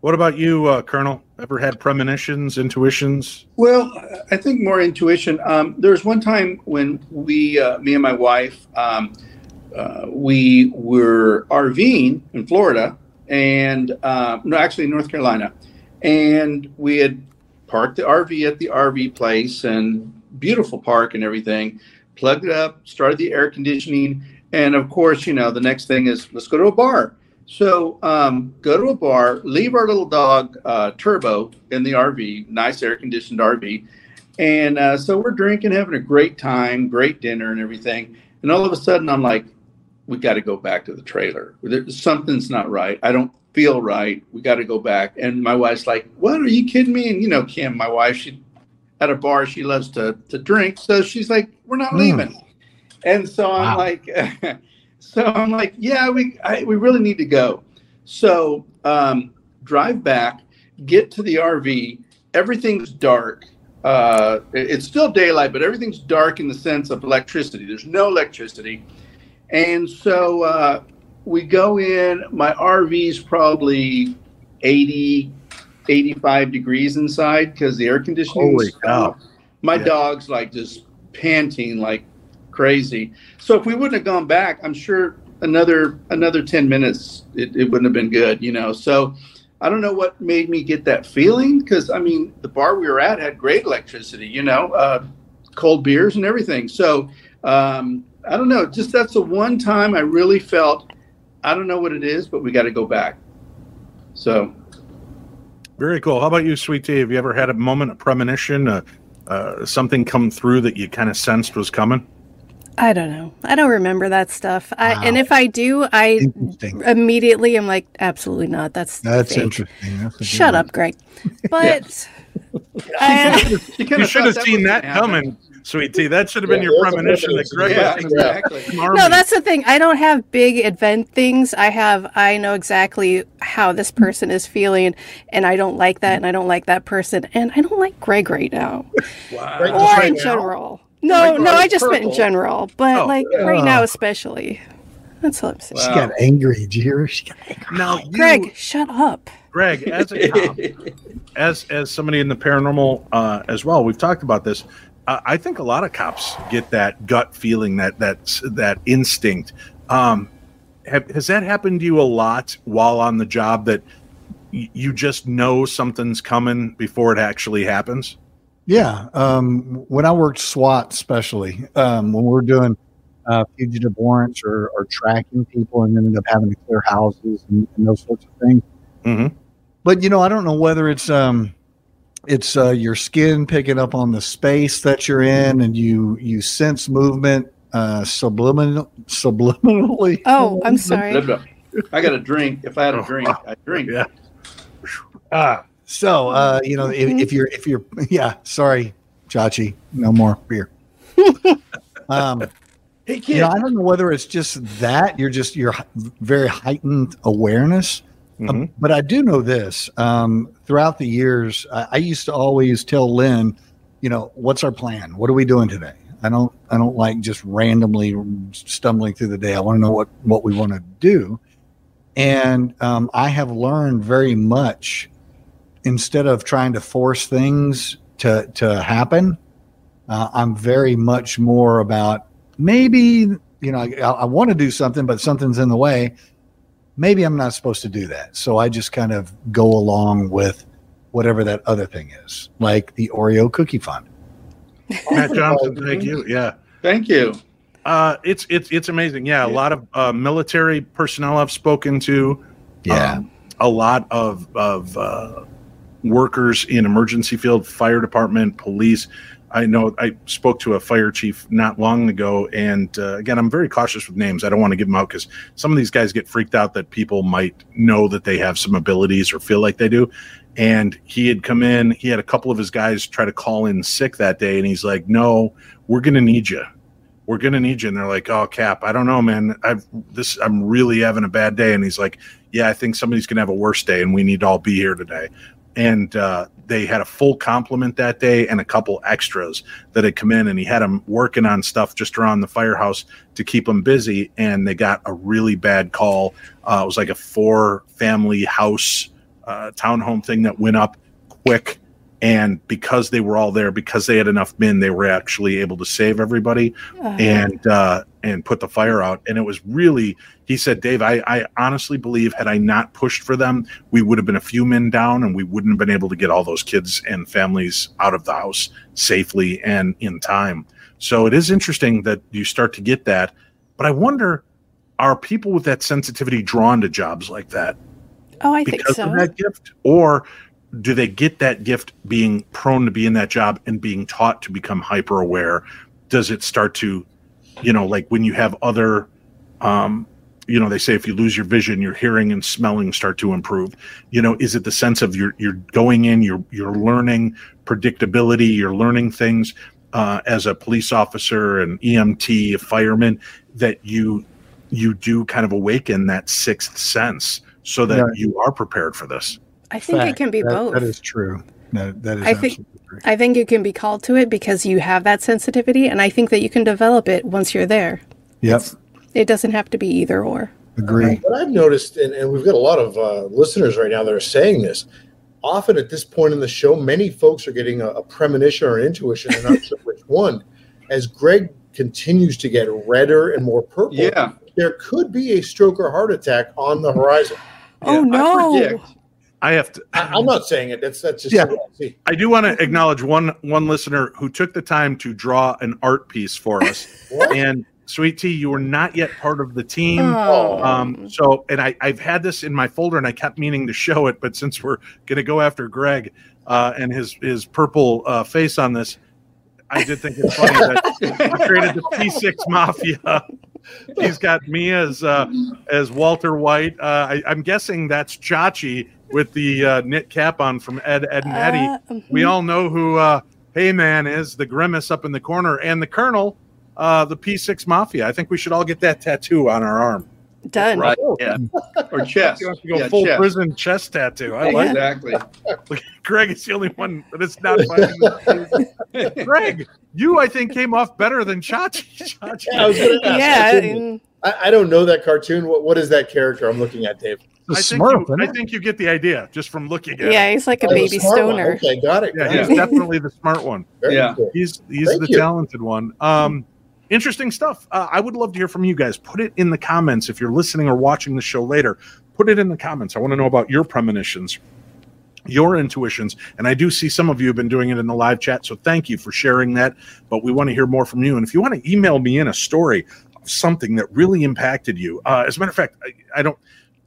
S1: What about you, uh, Colonel? Ever had premonitions, intuitions?
S3: Well, I think more intuition. Um, there was one time when we, uh, me and my wife, um, uh, we were RVing in Florida, and uh, no, actually North Carolina, and we had parked the RV at the RV place and beautiful park and everything. Plugged it up, started the air conditioning, and of course, you know, the next thing is let's go to a bar. So um, go to a bar, leave our little dog uh, Turbo in the RV, nice air conditioned RV, and uh, so we're drinking, having a great time, great dinner and everything. And all of a sudden, I'm like, we got to go back to the trailer. There, something's not right. I don't feel right. We got to go back. And my wife's like, "What? Are you kidding me?" And you know, Kim, my wife, she at a bar, she loves to to drink, so she's like, "We're not
S4: Mm.
S3: leaving." And so I'm
S4: Wow.
S3: like, so I'm like, yeah, we I, we really need to go. So um, drive back, get to the RV. Everything's dark. Uh, it's still daylight, but everything's dark in the sense of electricity. There's no electricity, and so uh, we go in. My RV's probably 80, 85 degrees inside because the air conditioning.
S1: Holy cow.
S3: My
S1: Yeah.
S3: dog's like just panting like crazy. So if we wouldn't have gone back, I'm sure another another 10 minutes it, it wouldn't have been good, you know. So I don't know what made me get that feeling because I mean the bar we were at had great electricity, you know, uh, cold beers and everything. So um, I don't know, just that's the one time I really felt I don't know what it is, but we got to go back. So
S1: Very cool. How about you, Sweet Tea? Have you ever had a moment of premonition, uh, uh, something come through that you kind of sensed was coming?
S5: I don't know. I don't remember that stuff. I, and if I do, I immediately am like, absolutely not. That's
S4: That's
S5: fake.
S4: interesting. That's
S5: Shut
S4: one.
S5: up, Greg. But I,
S3: you
S1: You
S3: kinda
S1: should have
S3: that
S1: seen that coming, Sweet Tea. That should have been
S2: Yeah,
S1: your premonition that. Greg
S3: Yeah,
S1: was going to
S3: exactly.
S5: no, that's the thing. I don't have big event things. I have. I know exactly how this person is feeling, and I don't like that, and I don't like that person, and I don't like Greg right now,
S3: Wow.
S5: Or
S2: right
S5: in
S2: now?
S5: general. No, no, I
S3: Greg
S5: just meant in general, but
S1: Oh.
S5: like
S4: Yeah.
S5: right now especially. That's all I'm saying.
S4: She
S3: Wow.
S4: got angry. Did you hear her? She got angry.
S1: Now, you,
S5: Greg, shut up.
S1: Greg, as a cop, as as somebody in the paranormal uh, as well, we've talked about this. Uh, I think a lot of cops get that gut feeling, that that that instinct. Um, have, has that happened to you a lot while on the job? That y- you just know something's coming before it actually happens.
S4: Yeah. Um, when I worked SWAT, especially um, when we we're doing uh, fugitive warrants or, or tracking people and ended up having to clear houses and, and those sorts of things.
S1: Mhm.
S4: But you know, I don't know whether it's um, it's uh, your skin picking up on the space that you're in, and you you sense movement uh, subliminal subliminally.
S5: Oh, I'm sorry.
S3: I got a drink. If I had a
S1: Oh,
S3: drink, I'd drink.
S1: Yeah. Ah,
S4: So, uh, you know, if, if you're, if you're, yeah, sorry, Chachi, no more beer. um,
S3: Hey,
S4: you
S3: kid.
S4: know, I don't know whether it's just that you're just, you're very heightened awareness. Um,
S1: mhm.
S4: but I do know this um, throughout the years, I, I used to always tell Lynn, you know, what's our plan? What are we doing today? I don't, I don't like just randomly stumbling through the day. I want to know what, what we want to do. And um, I have learned very much instead of trying to force things to to happen. Uh, I'm very much more about maybe you know I, I want to do something, but something's in the way. Maybe I'm not supposed to do that, so I just kind of go along with whatever that other thing is, like the Oreo cookie fund.
S1: Matt Johnson, thank you. Yeah.
S3: Thank you.
S1: Uh, it's it's it's amazing. Yeah, a lot of uh, military personnel I've spoken to.
S4: Yeah.
S1: Um, a lot of of uh, workers in emergency field, fire department, police. I know I spoke to a fire chief not long ago, and uh, again, I'm very cautious with names. I don't want to give them out because some of these guys get freaked out that people might know that they have some abilities or feel like they do. And he had come in, he had a couple of his guys try to call in sick that day, and he's like, "No, we're going to need you. We're going to need you." And they're like, "Oh, Cap, I don't know, man. I've this. I'm really having a bad day." And he's like, "Yeah, I think somebody's going to have a worse day, and we need to all be here today." And uh, they had a full complement that day and a couple extras that had come in and he had them working on stuff just around the firehouse to keep them busy and they got a really bad call. Uh, it was like a four family house uh, townhome thing that went up quick and because they were all there because they had enough men they were actually able to save everybody
S5: Uh,
S1: and uh, and put the fire out. And it was really, he said, Dave, I, I honestly believe had I not pushed for them, we would have been a few men down, and we wouldn't have been able to get all those kids and families out of the house safely and in time. So it is interesting that you start to get that. But I wonder, are people with that sensitivity drawn to jobs like that?
S5: oh, I think so.
S1: of that gift or do they get that gift being prone to be in that job and being taught to become hyper aware does it start to you know like when you have other um you know they say if you lose your vision your hearing and smelling start to improve. You know is it the sense of you're you're going in you're you're learning predictability you're learning things uh, as a police officer an emt a fireman that you you do kind of awaken that sixth sense so that
S4: Yeah.
S1: you are prepared for this
S5: I think it can be
S4: That-
S5: both.
S4: That is true. That, that is
S5: I think-
S4: absolutely true.
S5: I think you can be called to it because you have that sensitivity, and I think that you can develop it once you're there.
S4: Yep.
S5: It doesn't have to be either or.
S4: Agree.
S2: What I've noticed, and, and we've got a lot of uh, listeners right now that are saying this. Often at this point in the show, many folks are getting a, a premonition or an intuition, and not sure which one. As Greg continues to get redder and more purple,
S3: Yeah.
S2: there could be a stroke or heart attack on the horizon.
S5: Oh,
S3: Yeah, I
S5: no.
S3: predict-
S1: i have to
S2: I, I'm not saying it. That's that's just
S4: Yeah.
S2: I see.
S1: I do want to acknowledge one one listener who took the time to draw an art piece for us. And Sweet Tea, you were not yet part of the team.
S5: Oh.
S1: Um, so, and I, I've had this in my folder, and I kept meaning to show it, but since we're going to go after Greg uh, and his his purple uh, face on this, I did think it's funny that he created the P6 Mafia. He's got me as uh, as Walter White. Uh, I, I'm guessing that's Chachi with the uh, knit cap on from Ed, Ed, and Eddy.
S5: Uh,
S1: We
S5: mhm.
S1: all know who uh, Heyman is, the grimace up in the corner, and the Colonel, uh, the P6 Mafia. I think we should all get that tattoo on our arm.
S5: done.
S3: Right. Yeah. Or chest.
S1: You have to go
S3: Yeah,
S1: full
S3: chest.
S1: prison chest tattoo. I like
S3: Exactly.
S1: Greg is the only one that is not. Greg, you I think came off better than Chachi. Chachi.
S2: Yeah, I was ask.
S5: Yeah.
S2: I, I, I don't know that cartoon. What what is that character I'm looking at, Dave?
S4: The
S1: I think,
S4: Smurf,
S1: you, I think you get the idea just from looking at it.
S5: yeah,
S1: it.
S5: he's like a
S2: Oh, the
S5: baby
S2: smart one.
S5: stoner.
S2: Okay, got it.
S1: Yeah,
S2: got
S1: he's
S2: it.
S1: definitely the smart one.
S2: Very
S3: Yeah.
S2: cool.
S1: He's he's
S2: Thank
S1: the
S2: you.
S1: talented one. Um, interesting stuff. Uh, I would love to hear from you guys. Put it in the comments if you're listening or watching the show later. Put it in the comments. I want to know about your premonitions, your intuitions, and I do see some of you have been doing it in the live chat. So thank you for sharing that. But we want to hear more from you. And if you want to email me in a story of something that really impacted you, uh, as a matter of fact, I, I don't.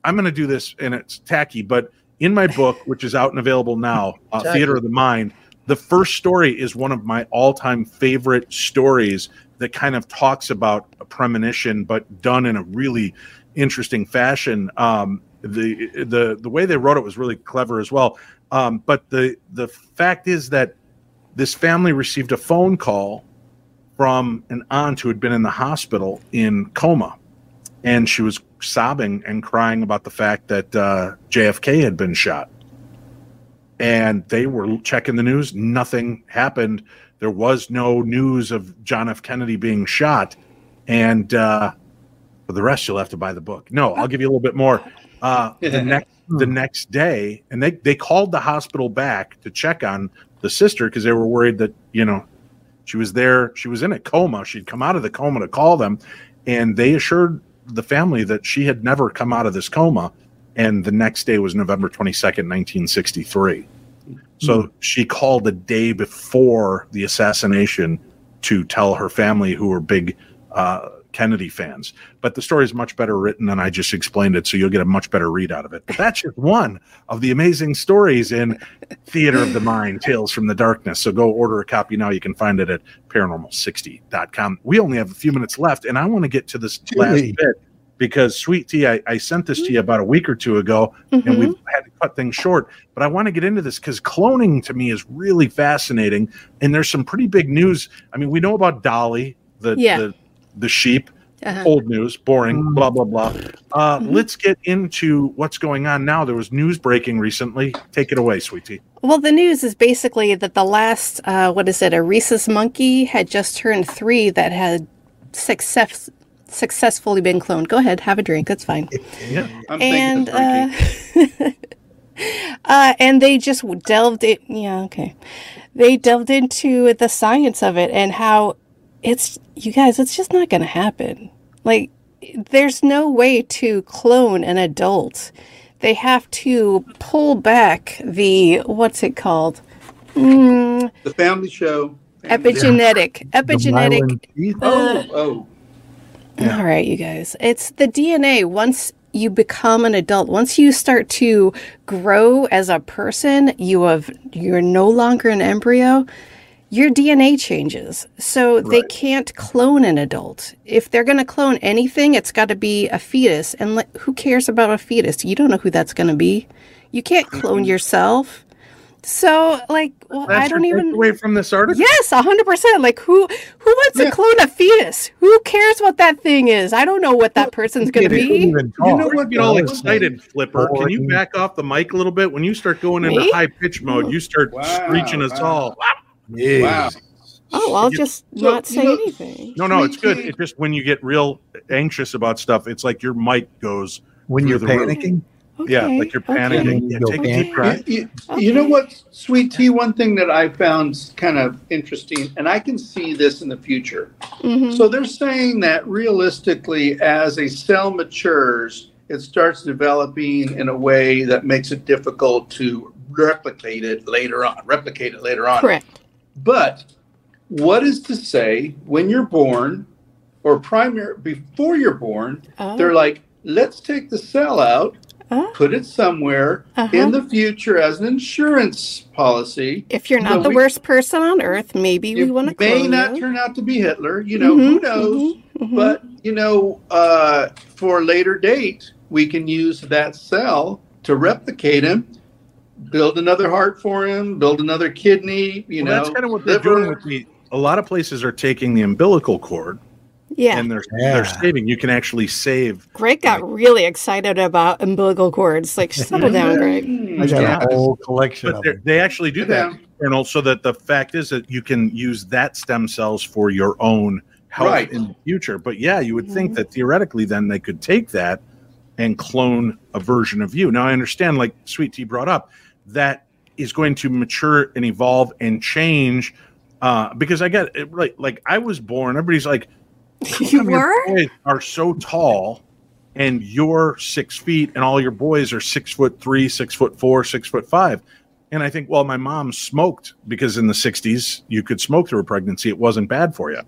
S1: I'm going to do this, and it's tacky, but in my book, which is out and available now, uh, Theater of the Mind, the first story is one of my all-time favorite stories that kind of talks about a premonition, but done in a really interesting fashion. Um, the the the way they wrote it was really clever as well. Um, but the the fact is that this family received a phone call from an aunt who had been in the hospital in coma, and she was sobbing and crying about the fact that uh, JFK had been shot. And they were checking the news. Nothing happened. There was no news of John F. Kennedy being shot. And uh, for the rest, you'll have to buy the book. No, I'll give you a little bit more. Uh, the next the next day, and they they called the hospital back to check on the the sister because they were worried that you know she was there. She was in a coma. She'd come out of the coma to call them, and they assured the family that she had never come out of this coma. And the next day was November twenty second, nineteen sixty three. So she called a day before the assassination to tell her family, who were big uh, Kennedy fans. But the story is much better written than I just explained it, so you'll get a much better read out of it. But that's just one of the amazing stories in Theater of the Mind, Tales from the Darkness. So go order a copy now. You can find it at paranormal60.com. We only have a few minutes left, and I want to get to this last bit because Sweet Tea, I, I sent this to you about a week or two ago, and
S5: Mhm.
S1: we've had to cut things short. But I want to get into this because cloning to me is really fascinating, and there's some pretty big news. I mean, we know about Dolly, the
S5: Yeah.
S1: the, the sheep.
S5: Uh-huh.
S1: Old news, boring, blah blah blah. Uh,
S5: Mhm.
S1: Let's get into what's going on now. There was news breaking recently. Take it away, Sweetie.
S5: Well, the news is basically that the last, uh, what is it, a rhesus monkey had just turned three that had success successfully been cloned. Go ahead, have a drink. That's fine.
S1: Yeah,
S3: I'm
S5: and
S3: thinking of
S5: uh, uh, and they just delved it. Yeah, okay. They delved into the science of it and how it's you guys. It's just not going to happen. Like, there's no way to clone an adult. They have to pull back the what's it called? Mm,
S3: the family show.
S5: epigenetic.
S4: The
S5: Epigenetic.
S4: myelin teeth.
S3: Oh, oh,
S5: All right, you guys. It's the DNA. Once you become an adult, once you start to grow as a person, you have you're no longer an embryo. Your DNA changes. So they can't clone an adult. If they're going to clone anything, it's got to be a fetus. And like, who cares about a fetus? You don't know who that's going to be. You can't clone yourself. So like, well, I don't even
S1: takeaway from this article.
S5: Yes, a hundred percent. Like who who wants
S3: Yeah.
S5: to clone a fetus? Who cares what that thing is? I don't know what that person's gonna be.
S3: You know what,
S1: Get all excited, Flipper. Can you back off the mic a little bit? When you start going into high pitch mode, you start
S3: Wow,
S1: screeching us
S3: wow.
S1: All.
S3: wow.
S5: Oh, I'll
S1: You-
S5: just
S3: So,
S5: not
S3: you
S5: say
S3: know-
S5: anything.
S1: No, no, it's good.
S3: Sweetie.
S1: It just when you get real anxious about stuff, it's like your mic goes.
S4: When you're
S1: through the
S4: panicking,
S1: Yeah,
S5: Okay,
S1: like you're
S5: okay.
S1: panicking. Yeah,
S4: Go
S1: take a deep breath.
S3: You, you- you know what, Sweet Tea? One thing that I found kind of interesting, and I can see this in the future.
S5: Mhm.
S3: So they're saying that realistically, as a cell matures, it starts developing in a way that makes it difficult to replicate it later on. Replicate it later on.
S5: Correct.
S3: But what is to say when you're born, or primary before you're born,
S5: Oh,
S3: they're like, let's take the cell out,
S5: Oh.
S3: put it somewhere
S5: Uh-huh.
S3: in the future as an insurance policy.
S5: if you're not
S3: so
S5: the
S3: we-
S5: worst person on earth, maybe we want to
S3: may not
S5: you.
S3: turn out to be Hitler. You know, who
S5: Mhm,
S3: knows?
S5: mhm, mhm.
S3: But you know, uh, for a later date, we can use that cell to replicate him, build another heart for him, build another kidney. You
S1: well,
S3: know,
S1: that's kind of what they're
S3: liver.
S1: doing with the. A lot of places are taking the umbilical cord
S5: yeah.
S1: and they're
S4: Yeah.
S1: they're saving. You can actually save.
S5: Greg got really excited about umbilical cords. Like, settle down, Greg.
S4: I got
S3: yeah.
S4: a whole collection
S1: But
S4: of
S1: they're-
S4: them.
S1: they actually do that, and also that the fact is that you can use that stem cells for your own health
S3: Right.
S1: in the future. But yeah, you would think mm-hmm. that theoretically then they could take that and clone a version of you. Now I understand, like Sweet Tea brought up, that is going to mature and evolve and change. Uh, because I got it right, like I was born, everybody's like,
S5: You were?
S1: boys are so tall and you're six feet and all your boys are six foot three, six foot four, six foot five. And I think, well, my mom smoked because in the 60s you could smoke through a pregnancy. It wasn't bad for you.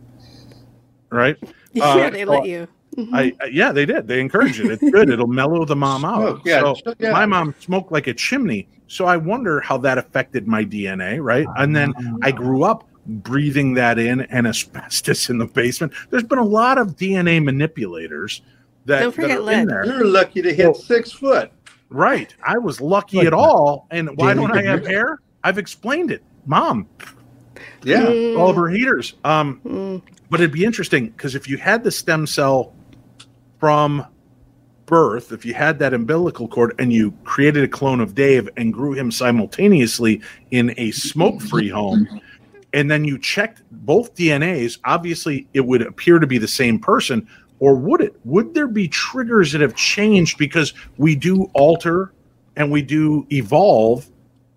S1: Right?
S5: yeah,
S1: Uh,
S5: they
S1: so
S5: let you. Mhm.
S1: I, I yeah, they did. They encouraged it. It's good. It'll mellow the mom out.
S3: Smoke, yeah,
S1: So
S3: yeah.
S1: my mom smoked like a chimney. So I wonder how that affected my DNA, right? And then I grew up breathing that in and asbestos in the basement. There's been a lot of DNA manipulators that,
S5: Don't
S1: that
S5: forget
S1: are in there.
S3: You're lucky to hit six foot.
S1: Right. I was lucky
S4: Like
S1: at
S4: that.
S1: all. And why
S4: Daily
S1: don't I have hair? I've explained it. Mom,
S3: Yeah.
S5: Mm,
S1: all of her heaters. Um,
S5: mm.
S1: but it'd be interesting because if you had the stem cell from birth, if you had that umbilical cord and you created a clone of Dave and grew him simultaneously in a smoke free home, and then you checked both DNAs, obviously it would appear to be the same person. Or would it? Would there be triggers that have changed because we do alter and we do evolve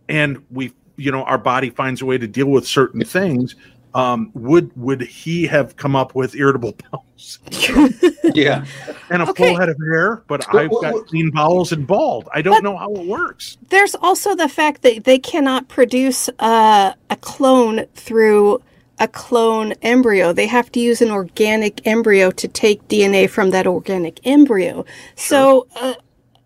S1: and we you know our body finds a way to deal with certain things um, would would he have come up with irritable bowels
S3: Yeah.
S1: and a
S5: Okay.
S1: full head of hair? But
S2: Well,
S1: I've
S2: well,
S1: got
S2: well-
S1: clean bowels and bald. I don't
S5: But-
S1: know how it works.
S5: There's also the fact that they cannot produce uh, a clone through a clone embryo. They have to use an organic embryo to take DNA from that organic embryo. So uh,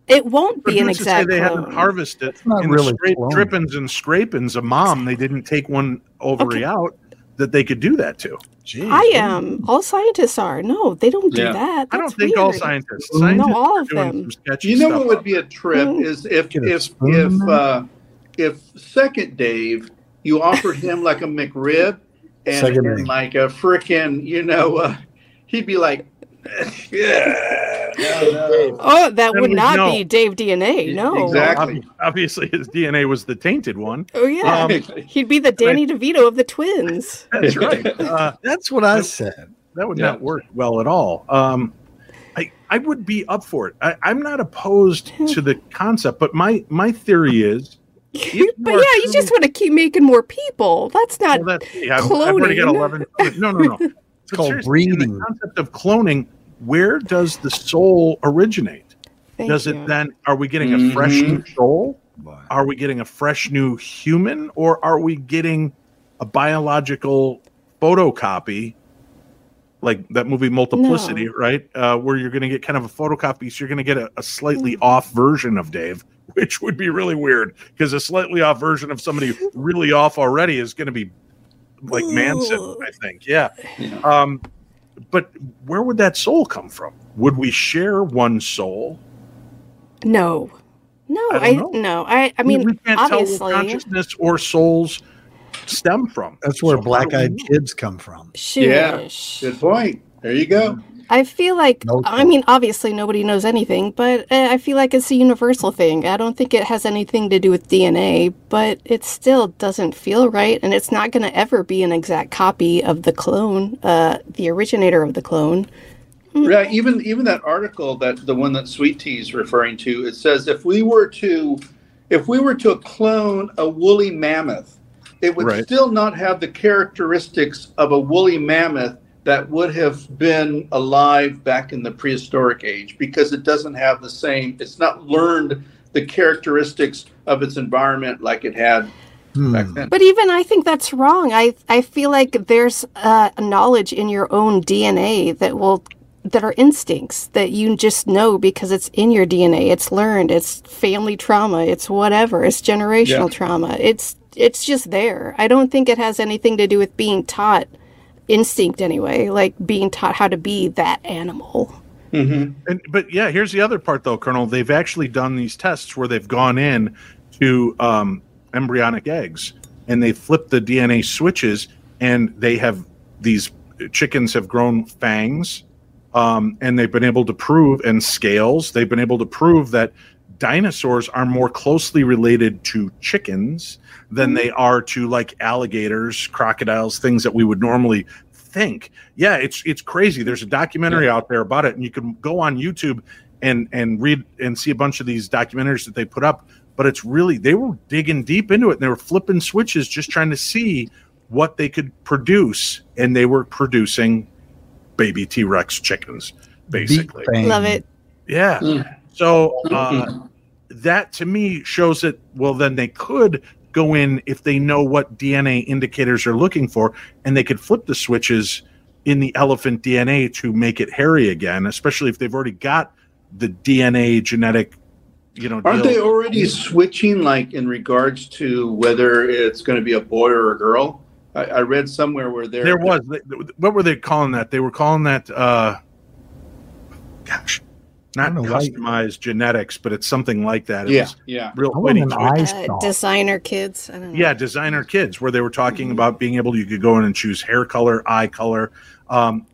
S5: it won't
S1: But
S5: be an
S1: who's say
S5: exact
S1: they
S5: clone.
S1: hadn't harvested
S4: not
S1: in
S4: really
S1: the straight drippings and scrapings of mom. They didn't take one ovary out that they could do that to.
S2: Jeez.
S5: I am. All scientists are. No, they don't do
S3: Yeah.
S5: that.
S1: I don't
S5: That's
S1: think all
S5: weird.
S1: scientists.
S4: No,
S1: Scientists
S5: all of them.
S3: You know what would be a trip
S5: Mm.
S3: is if if if uh, if second Dave you offered him like a McRib and, and like a freaking you know uh, he'd be like yeah no, no.
S5: Oh, that would
S1: we
S5: not
S1: know.
S5: be Dave DNA. No.
S3: Exactly.
S1: Ob- Obviously, his DNA was the tainted one.
S5: Oh yeah.
S1: Um,
S5: He'd be the Danny DeVito of the twins.
S1: That's right. Uh,
S4: That's what I said.
S1: that would
S3: Yeah.
S1: not work well at all. Um, I I would be up for it. I, I'm not opposed to the concept, but my my theory is.
S5: but
S1: are
S5: yeah, you just want to keep making more people. That's not.
S1: Well, that's, yeah, I've, I've already got 11. No, no, no. It's
S4: called breeding.
S1: The concept of cloning, where does the soul originate?
S5: Thank
S1: does it then, are we getting a fresh new soul? Are we getting a fresh new human? Or are we getting a biological photocopy? Like that movie Multiplicity,
S5: No.
S1: right? Uh, where you're going to get kind of a photocopy. So you're going to get a, a slightly off version of Dave, which would be really weird because a slightly off version of somebody really off already is going to be like Manson, I think. Yeah.
S3: Yeah.
S1: Um, but where would that soul come from? Would we share one soul?
S5: No. No,
S1: I don't
S5: I,
S1: know.
S5: no. I I mean
S1: we can't
S5: obviously
S1: tell where consciousness or souls stem from.
S4: That's where
S1: So black-eyed
S4: kids come from.
S3: Yeah. Good point. There you go.
S5: I feel like
S4: No
S5: I mean obviously nobody knows anything, but uh, I feel like it's a universal thing. I don't think it has anything to do with DNA, but it still doesn't feel right and it's not going to ever be an exact copy of the clone, uh the originator of the clone.
S3: Yeah, even even that article that the one that Sweet Tea is referring to, it says if we were to if we were to clone a woolly mammoth, it would
S1: Right.
S3: still not have the characteristics of a woolly mammoth that would have been alive back in the prehistoric age because it doesn't have the same it's not learned the characteristics of its environment like it had
S4: Hmm.
S3: back then.
S5: But even I think that's wrong. I I feel like there's uh, knowledge in your own DNA that will that are instincts that you just know because it's in your DNA. It's learned. It's family trauma. It's whatever. It's generational
S3: Yeah.
S5: trauma. It's it's just there. I don't think it has anything to do with being taught instinct anyway, like being taught how to be that animal.
S3: hmm
S1: And, but yeah, here's the other part though, Colonel. They've actually done these tests where they've gone in to um, embryonic eggs and they flip the DNA switches and they have these chickens have grown fangs um, and they've been able to prove and scales they've been able to prove that dinosaurs are more closely related to chickens than they are to like alligators crocodiles things that we would normally think. Yeah it's it's crazy. There's a documentary out there about it and you can go on youtube and and read and see a bunch of these documentaries that they put up but it's really they were digging deep into it and they were flipping switches just trying to see what they could produce and they were producing baby t-rex chickens basically.
S4: Beat.
S5: Love it.
S1: yeah.
S3: Mm.
S1: so uh, that to me shows that well then they could go in if they know what dna indicators are looking for and they could flip the switches in the elephant dna to make it hairy again especially if they've already got the dna genetic you know
S3: Aren't
S1: deal.
S3: they already switching, like in regards to whether it's going to be a boy or a girl? I, I read somewhere where there
S1: there was what were they calling that they were calling that uh gosh not
S4: don't know why-
S1: customized genetics but it's something like that It
S3: Yeah,
S1: was
S3: yeah.
S1: real
S4: I want
S1: witty
S4: an
S1: choice.
S4: eye
S5: Uh, designer kids. I don't know.
S1: yeah designer kids where they were talking
S5: Mhm.
S1: about being able you could go in and choose hair color eye color um,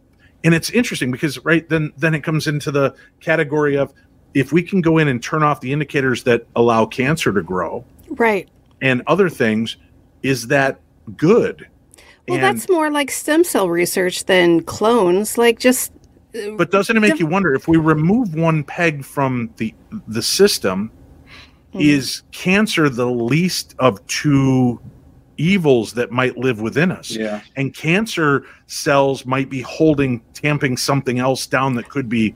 S1: and it's interesting because right then then it comes into the category of if we can go in and turn off the indicators that allow cancer to grow
S5: Right.
S1: and other things is that good
S5: Well,
S1: And-
S5: that's more like stem cell research than clones. Like just
S1: but doesn't it make you wonder if we remove one peg from the the system
S5: Mhm.
S1: is cancer the least of two evils that might live within us?
S3: Yeah.
S1: And cancer cells might be holding, tamping something else down that could be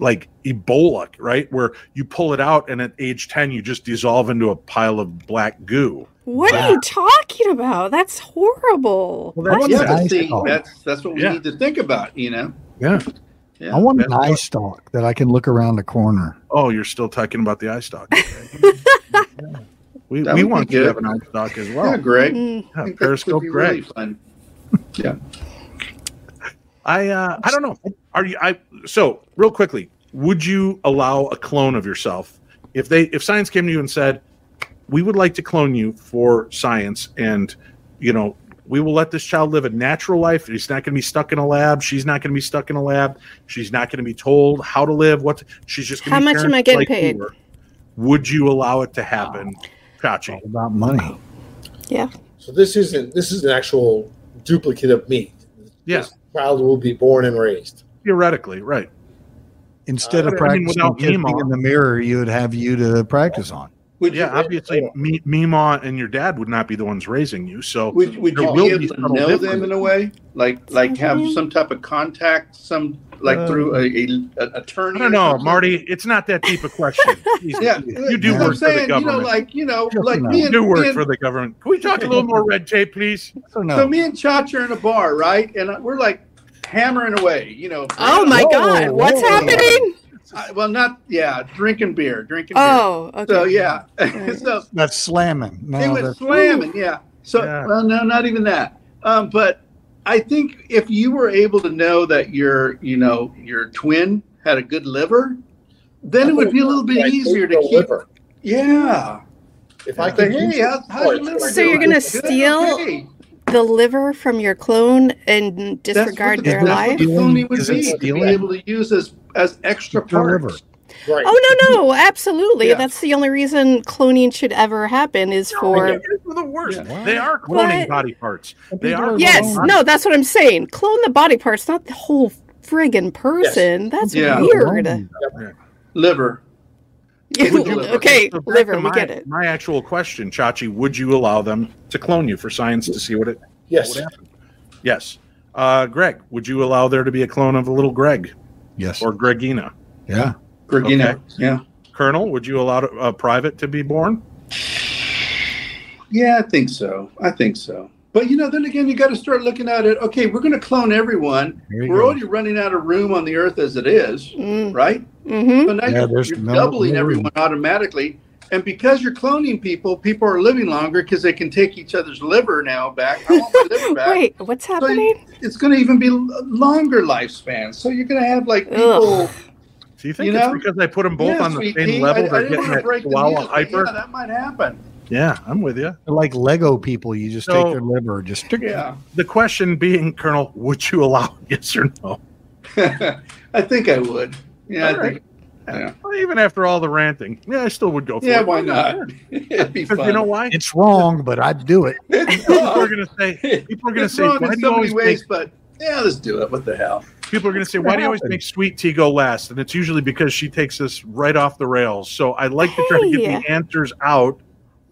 S1: like Ebola, right? Where you pull it out and at age 10, you just dissolve into a pile of black goo.
S5: What are you talking about? That's horrible.
S1: Well, that's-
S5: What?
S3: Yeah,
S4: Nice
S3: but see, that's that's what we
S1: Yeah.
S3: need to think about, you know.
S1: Yeah.
S3: Yeah.
S4: I want an
S1: That's
S4: eye
S1: what-
S4: stalk that I can look around the corner.
S1: Oh, you're still talking about the eye stalk. Okay. Yeah. We,
S3: That
S1: we want you to have an eye stalk as
S3: yeah,
S1: well.
S3: Greg.
S5: Mm,
S1: Yeah,
S3: I
S1: Periscope Greg.
S3: really fun. Yeah.
S1: I uh, I don't know. Are you I so real quickly, would you allow a clone of yourself if they if science came to you and said, We would like to clone you for science and you know, we will let this child live a natural life. He's not going to be stuck in a lab. She's not going to be stuck in a lab. She's not going to be told how to live. What to, she's just. Gonna
S5: How
S1: be
S5: much am I getting
S1: like
S5: paid?
S1: were. Would you allow it to happen, Chachi?
S4: All about money.
S5: yeah.
S2: So this isn't this is an actual duplicate of me.
S1: Yeah,
S2: This child will be born and raised.
S1: theoretically, right.
S4: Instead
S2: Uh,
S4: of
S1: I mean,
S4: practicing
S1: without
S4: kissing
S1: Meemaw.
S4: in the mirror, you would have you to practice on.
S3: Would
S1: Yeah,
S3: you,
S1: obviously, me, Mima and your dad would not be the ones raising you. So
S3: would, would
S1: there
S3: you
S1: will
S3: be
S1: be
S3: able to
S1: subtle
S3: know them in a way, like like have some type of contact, some like
S4: Uh,
S3: through a, a, a attorney?
S1: I don't know. Marty. It's not that deep a question.
S3: Yeah,
S1: you do
S3: I'm
S1: work for the
S3: saying, You know, like you know,
S4: Just
S3: like
S4: enough.
S3: me
S1: You
S3: and,
S1: do
S3: me
S1: work
S3: and-
S1: for the government. Can we talk a little more red tape, please?
S4: So no.
S3: So me and Chachi are in a bar, right? And we're like hammering away, you know.
S5: Oh my
S4: Whoa,
S5: God. What's
S4: whoa.
S5: happening?
S3: I- well, not yeah, drinking beer, drinking beer.
S5: Oh, okay.
S3: So yeah, so
S4: that's slamming. No,
S3: it was
S4: that's,
S3: slamming, yeah. So
S1: Yeah.
S3: well, no, not even that. Um, but I think if you were able to know that your, you know, your twin had a good liver, then it would be a little bit easier to keep.
S2: liver.
S3: Yeah.
S2: If I
S3: Say,
S2: could
S3: hey,
S2: use
S3: how's, how's your liver
S5: So you're gonna
S3: Good?
S5: steal
S3: Okay.
S5: The liver from your clone and
S3: That's
S5: disregard
S3: what,
S5: their
S3: that's
S5: life?
S3: what the cloning would be. To be able to use as as extra
S4: Keep the
S3: parts.
S2: right.
S5: Oh no, no, absolutely.
S3: Yeah.
S5: That's the only reason cloning should ever happen is for
S1: They're the worst.
S3: Yeah.
S1: They are cloning
S5: But-
S1: body parts. They are.
S4: are
S5: Yes,
S1: cloning
S5: no, that's what I'm saying. Clone the body parts, not the whole friggin' person. That's
S3: Yeah.
S5: weird.
S3: Liver.
S1: Would
S5: okay,
S1: so
S5: liver,
S1: to
S5: we get it.
S1: My actual question, Chachi, would you allow them to clone you for science to see what it
S2: Yes.
S1: what happened? Yes. Uh, Greg, would you allow there to be a clone of a little Greg
S4: Yes.
S1: or Gregina?
S4: yeah.
S3: Gregina.
S1: Okay.
S3: Yeah.
S1: Colonel, would you allow a private to be born?
S3: Yeah, I think so. I think so. But you know, then again, you got to start looking at it. Okay, we're going to clone everyone. We're
S4: go.
S3: already running out of room on the earth as it is,
S5: Mm,
S3: right?
S5: hmm
S3: So now
S4: Yeah,
S3: you're,
S4: there's
S3: you're
S4: no-
S3: doubling
S4: room.
S3: everyone automatically. And because you're cloning people, people are living longer because they can take each other's liver now back. I want my liver back.
S5: Wait, what's
S3: So
S5: happening?
S3: it's going to even be longer lifespans. So you're going to have like people.
S1: Do you think
S3: You
S1: it's
S3: know?
S1: because I put them both
S3: Yeah,
S1: on the
S3: sweet
S1: same
S3: pea.
S1: level?
S3: I, I
S1: They're
S3: didn't
S1: getting
S3: want to
S1: that
S3: break the news,
S1: hyper.
S3: yeah, that might happen.
S1: Yeah, I'm with you.
S4: They're like Lego people. You just
S1: So-
S4: take their liver, just stick
S3: Yeah.
S1: The question being, Colonel, would you allow it, yes or no?
S3: I think I would. Yeah,
S1: All
S3: I think. Yeah.
S1: Even after all the ranting, yeah, I still would go for
S3: Yeah,
S1: it.
S3: Yeah, why not? It'd be
S1: Because
S3: fun.
S1: you know why?
S4: It's wrong, but I'd do it.
S1: People are going to say, people are going to
S3: it's
S1: say,
S3: wrong
S1: why
S3: in
S1: do you
S3: so
S1: always
S3: many
S1: make
S3: ways, but yeah, let's do it. What the hell?
S1: people are going to say, why do you always
S4: happened?
S1: make sweet tea go last? And it's usually because she takes us right off the rails. So I like to try to get the answers out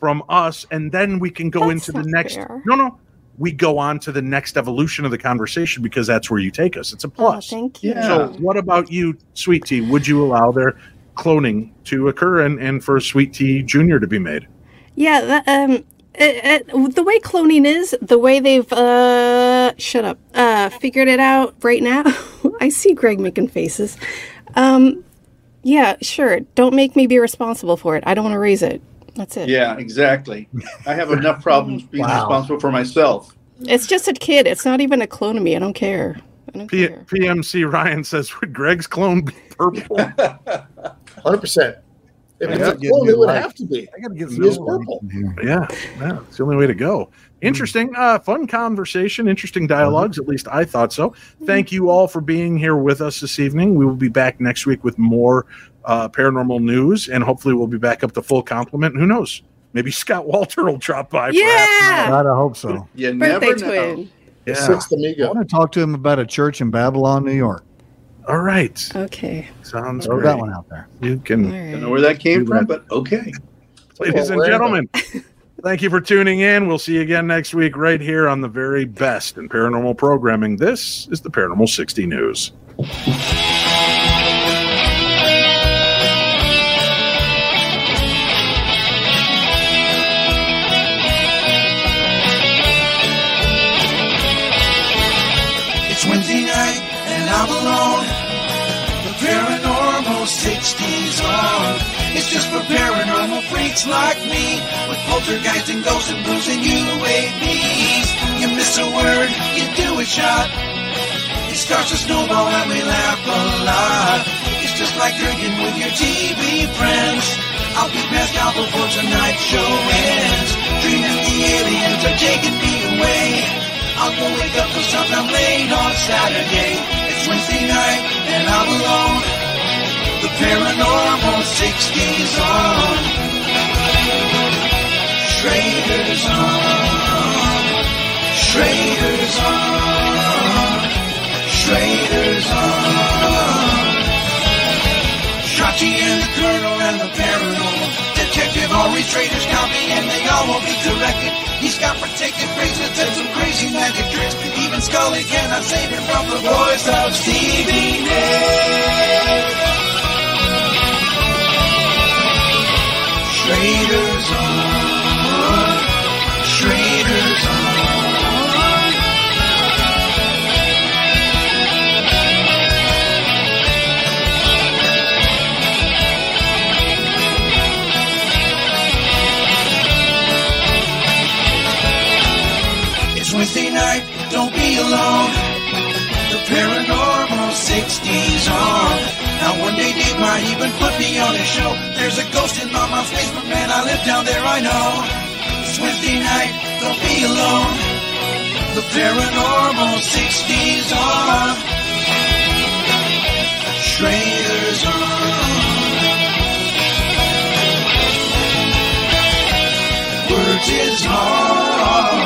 S1: from us, and then we can go
S5: That's
S1: into the next.
S5: fair.
S1: No, no, we go on to the next evolution of the conversation because that's where you take us. It's a
S5: Oh,
S1: plus.
S5: thank you.
S3: Yeah.
S1: So, what about you, Sweet Tea? Would you allow their cloning to occur and, and for Sweet Tea Junior to be made?
S5: Yeah, that, um, it, it, the way cloning is, the way they've uh, shut up, uh, figured it out right now. I see Greg making faces. Um, yeah, sure. Don't make me be responsible for it. I don't want to raise it. That's it.
S3: Yeah, exactly. I have enough problems being
S4: Wow.
S3: responsible for myself.
S5: It's just a kid. It's not even a clone of me. I don't care. I don't
S1: P-
S5: care.
S1: PMC Ryan says, would Greg's clone be purple?
S2: Hundred percent. If
S4: I
S2: it's a clone, it would
S4: light.
S2: have to be.
S4: I got to get
S2: He
S4: some
S2: is
S4: light
S2: purple.
S1: yeah, yeah, it's the only way to go. Interesting, uh, fun conversation, interesting dialogues. At least I thought so. Thank you all for being here with us this evening. We will be back next week with more uh, paranormal news, and hopefully, we'll be back up to full complement. Who knows? Maybe Scott Wolter will drop by. for half an hour.
S5: Yeah!
S4: God, I hope so.
S3: You
S5: Birthday
S3: never know.
S5: twin.
S2: The
S1: Yeah.
S2: sixth
S4: I want to talk to him about a church in Babylon, New York.
S1: All right.
S5: Okay.
S1: Sounds
S4: Throw
S1: great.
S4: that one out there.
S1: You
S5: All
S1: can
S3: Don't know where that came from,
S1: that.
S3: but okay.
S1: Ladies and gentlemen, thank you for tuning in. We'll see you again next week, right here on the very best in paranormal programming. This is the Paranormal 60 News.
S8: Freaks like me. With poltergeist and ghosts and blues and UAVs. You miss a word, you do a shot. It starts to snowball and we laugh a lot. It's just like drinking with your TV friends. I'll be passed out before tonight's show ends. Dreaming the aliens are taking me away. I'll go wake up till sometime late on Saturday. It's Wednesday night and I'm alone. The paranormal 60s on. Schrader's on. Schrader's on. Schrader's on. Shotty and the Colonel and the Paranormal Detective always traders copy and they all will be corrected. He's got protected bracelets and some crazy magic tricks. Even Scully cannot save him from the voice of Stevie Nicks. Schrader's on. Be alone. The paranormal 60s on. Now one day Dave might even put me on his show. There's a ghost in my mom's basement, man. I live down there, I know. It's Wednesday night, don't be alone. The paranormal 60s on. Schrader's on. Words is hard.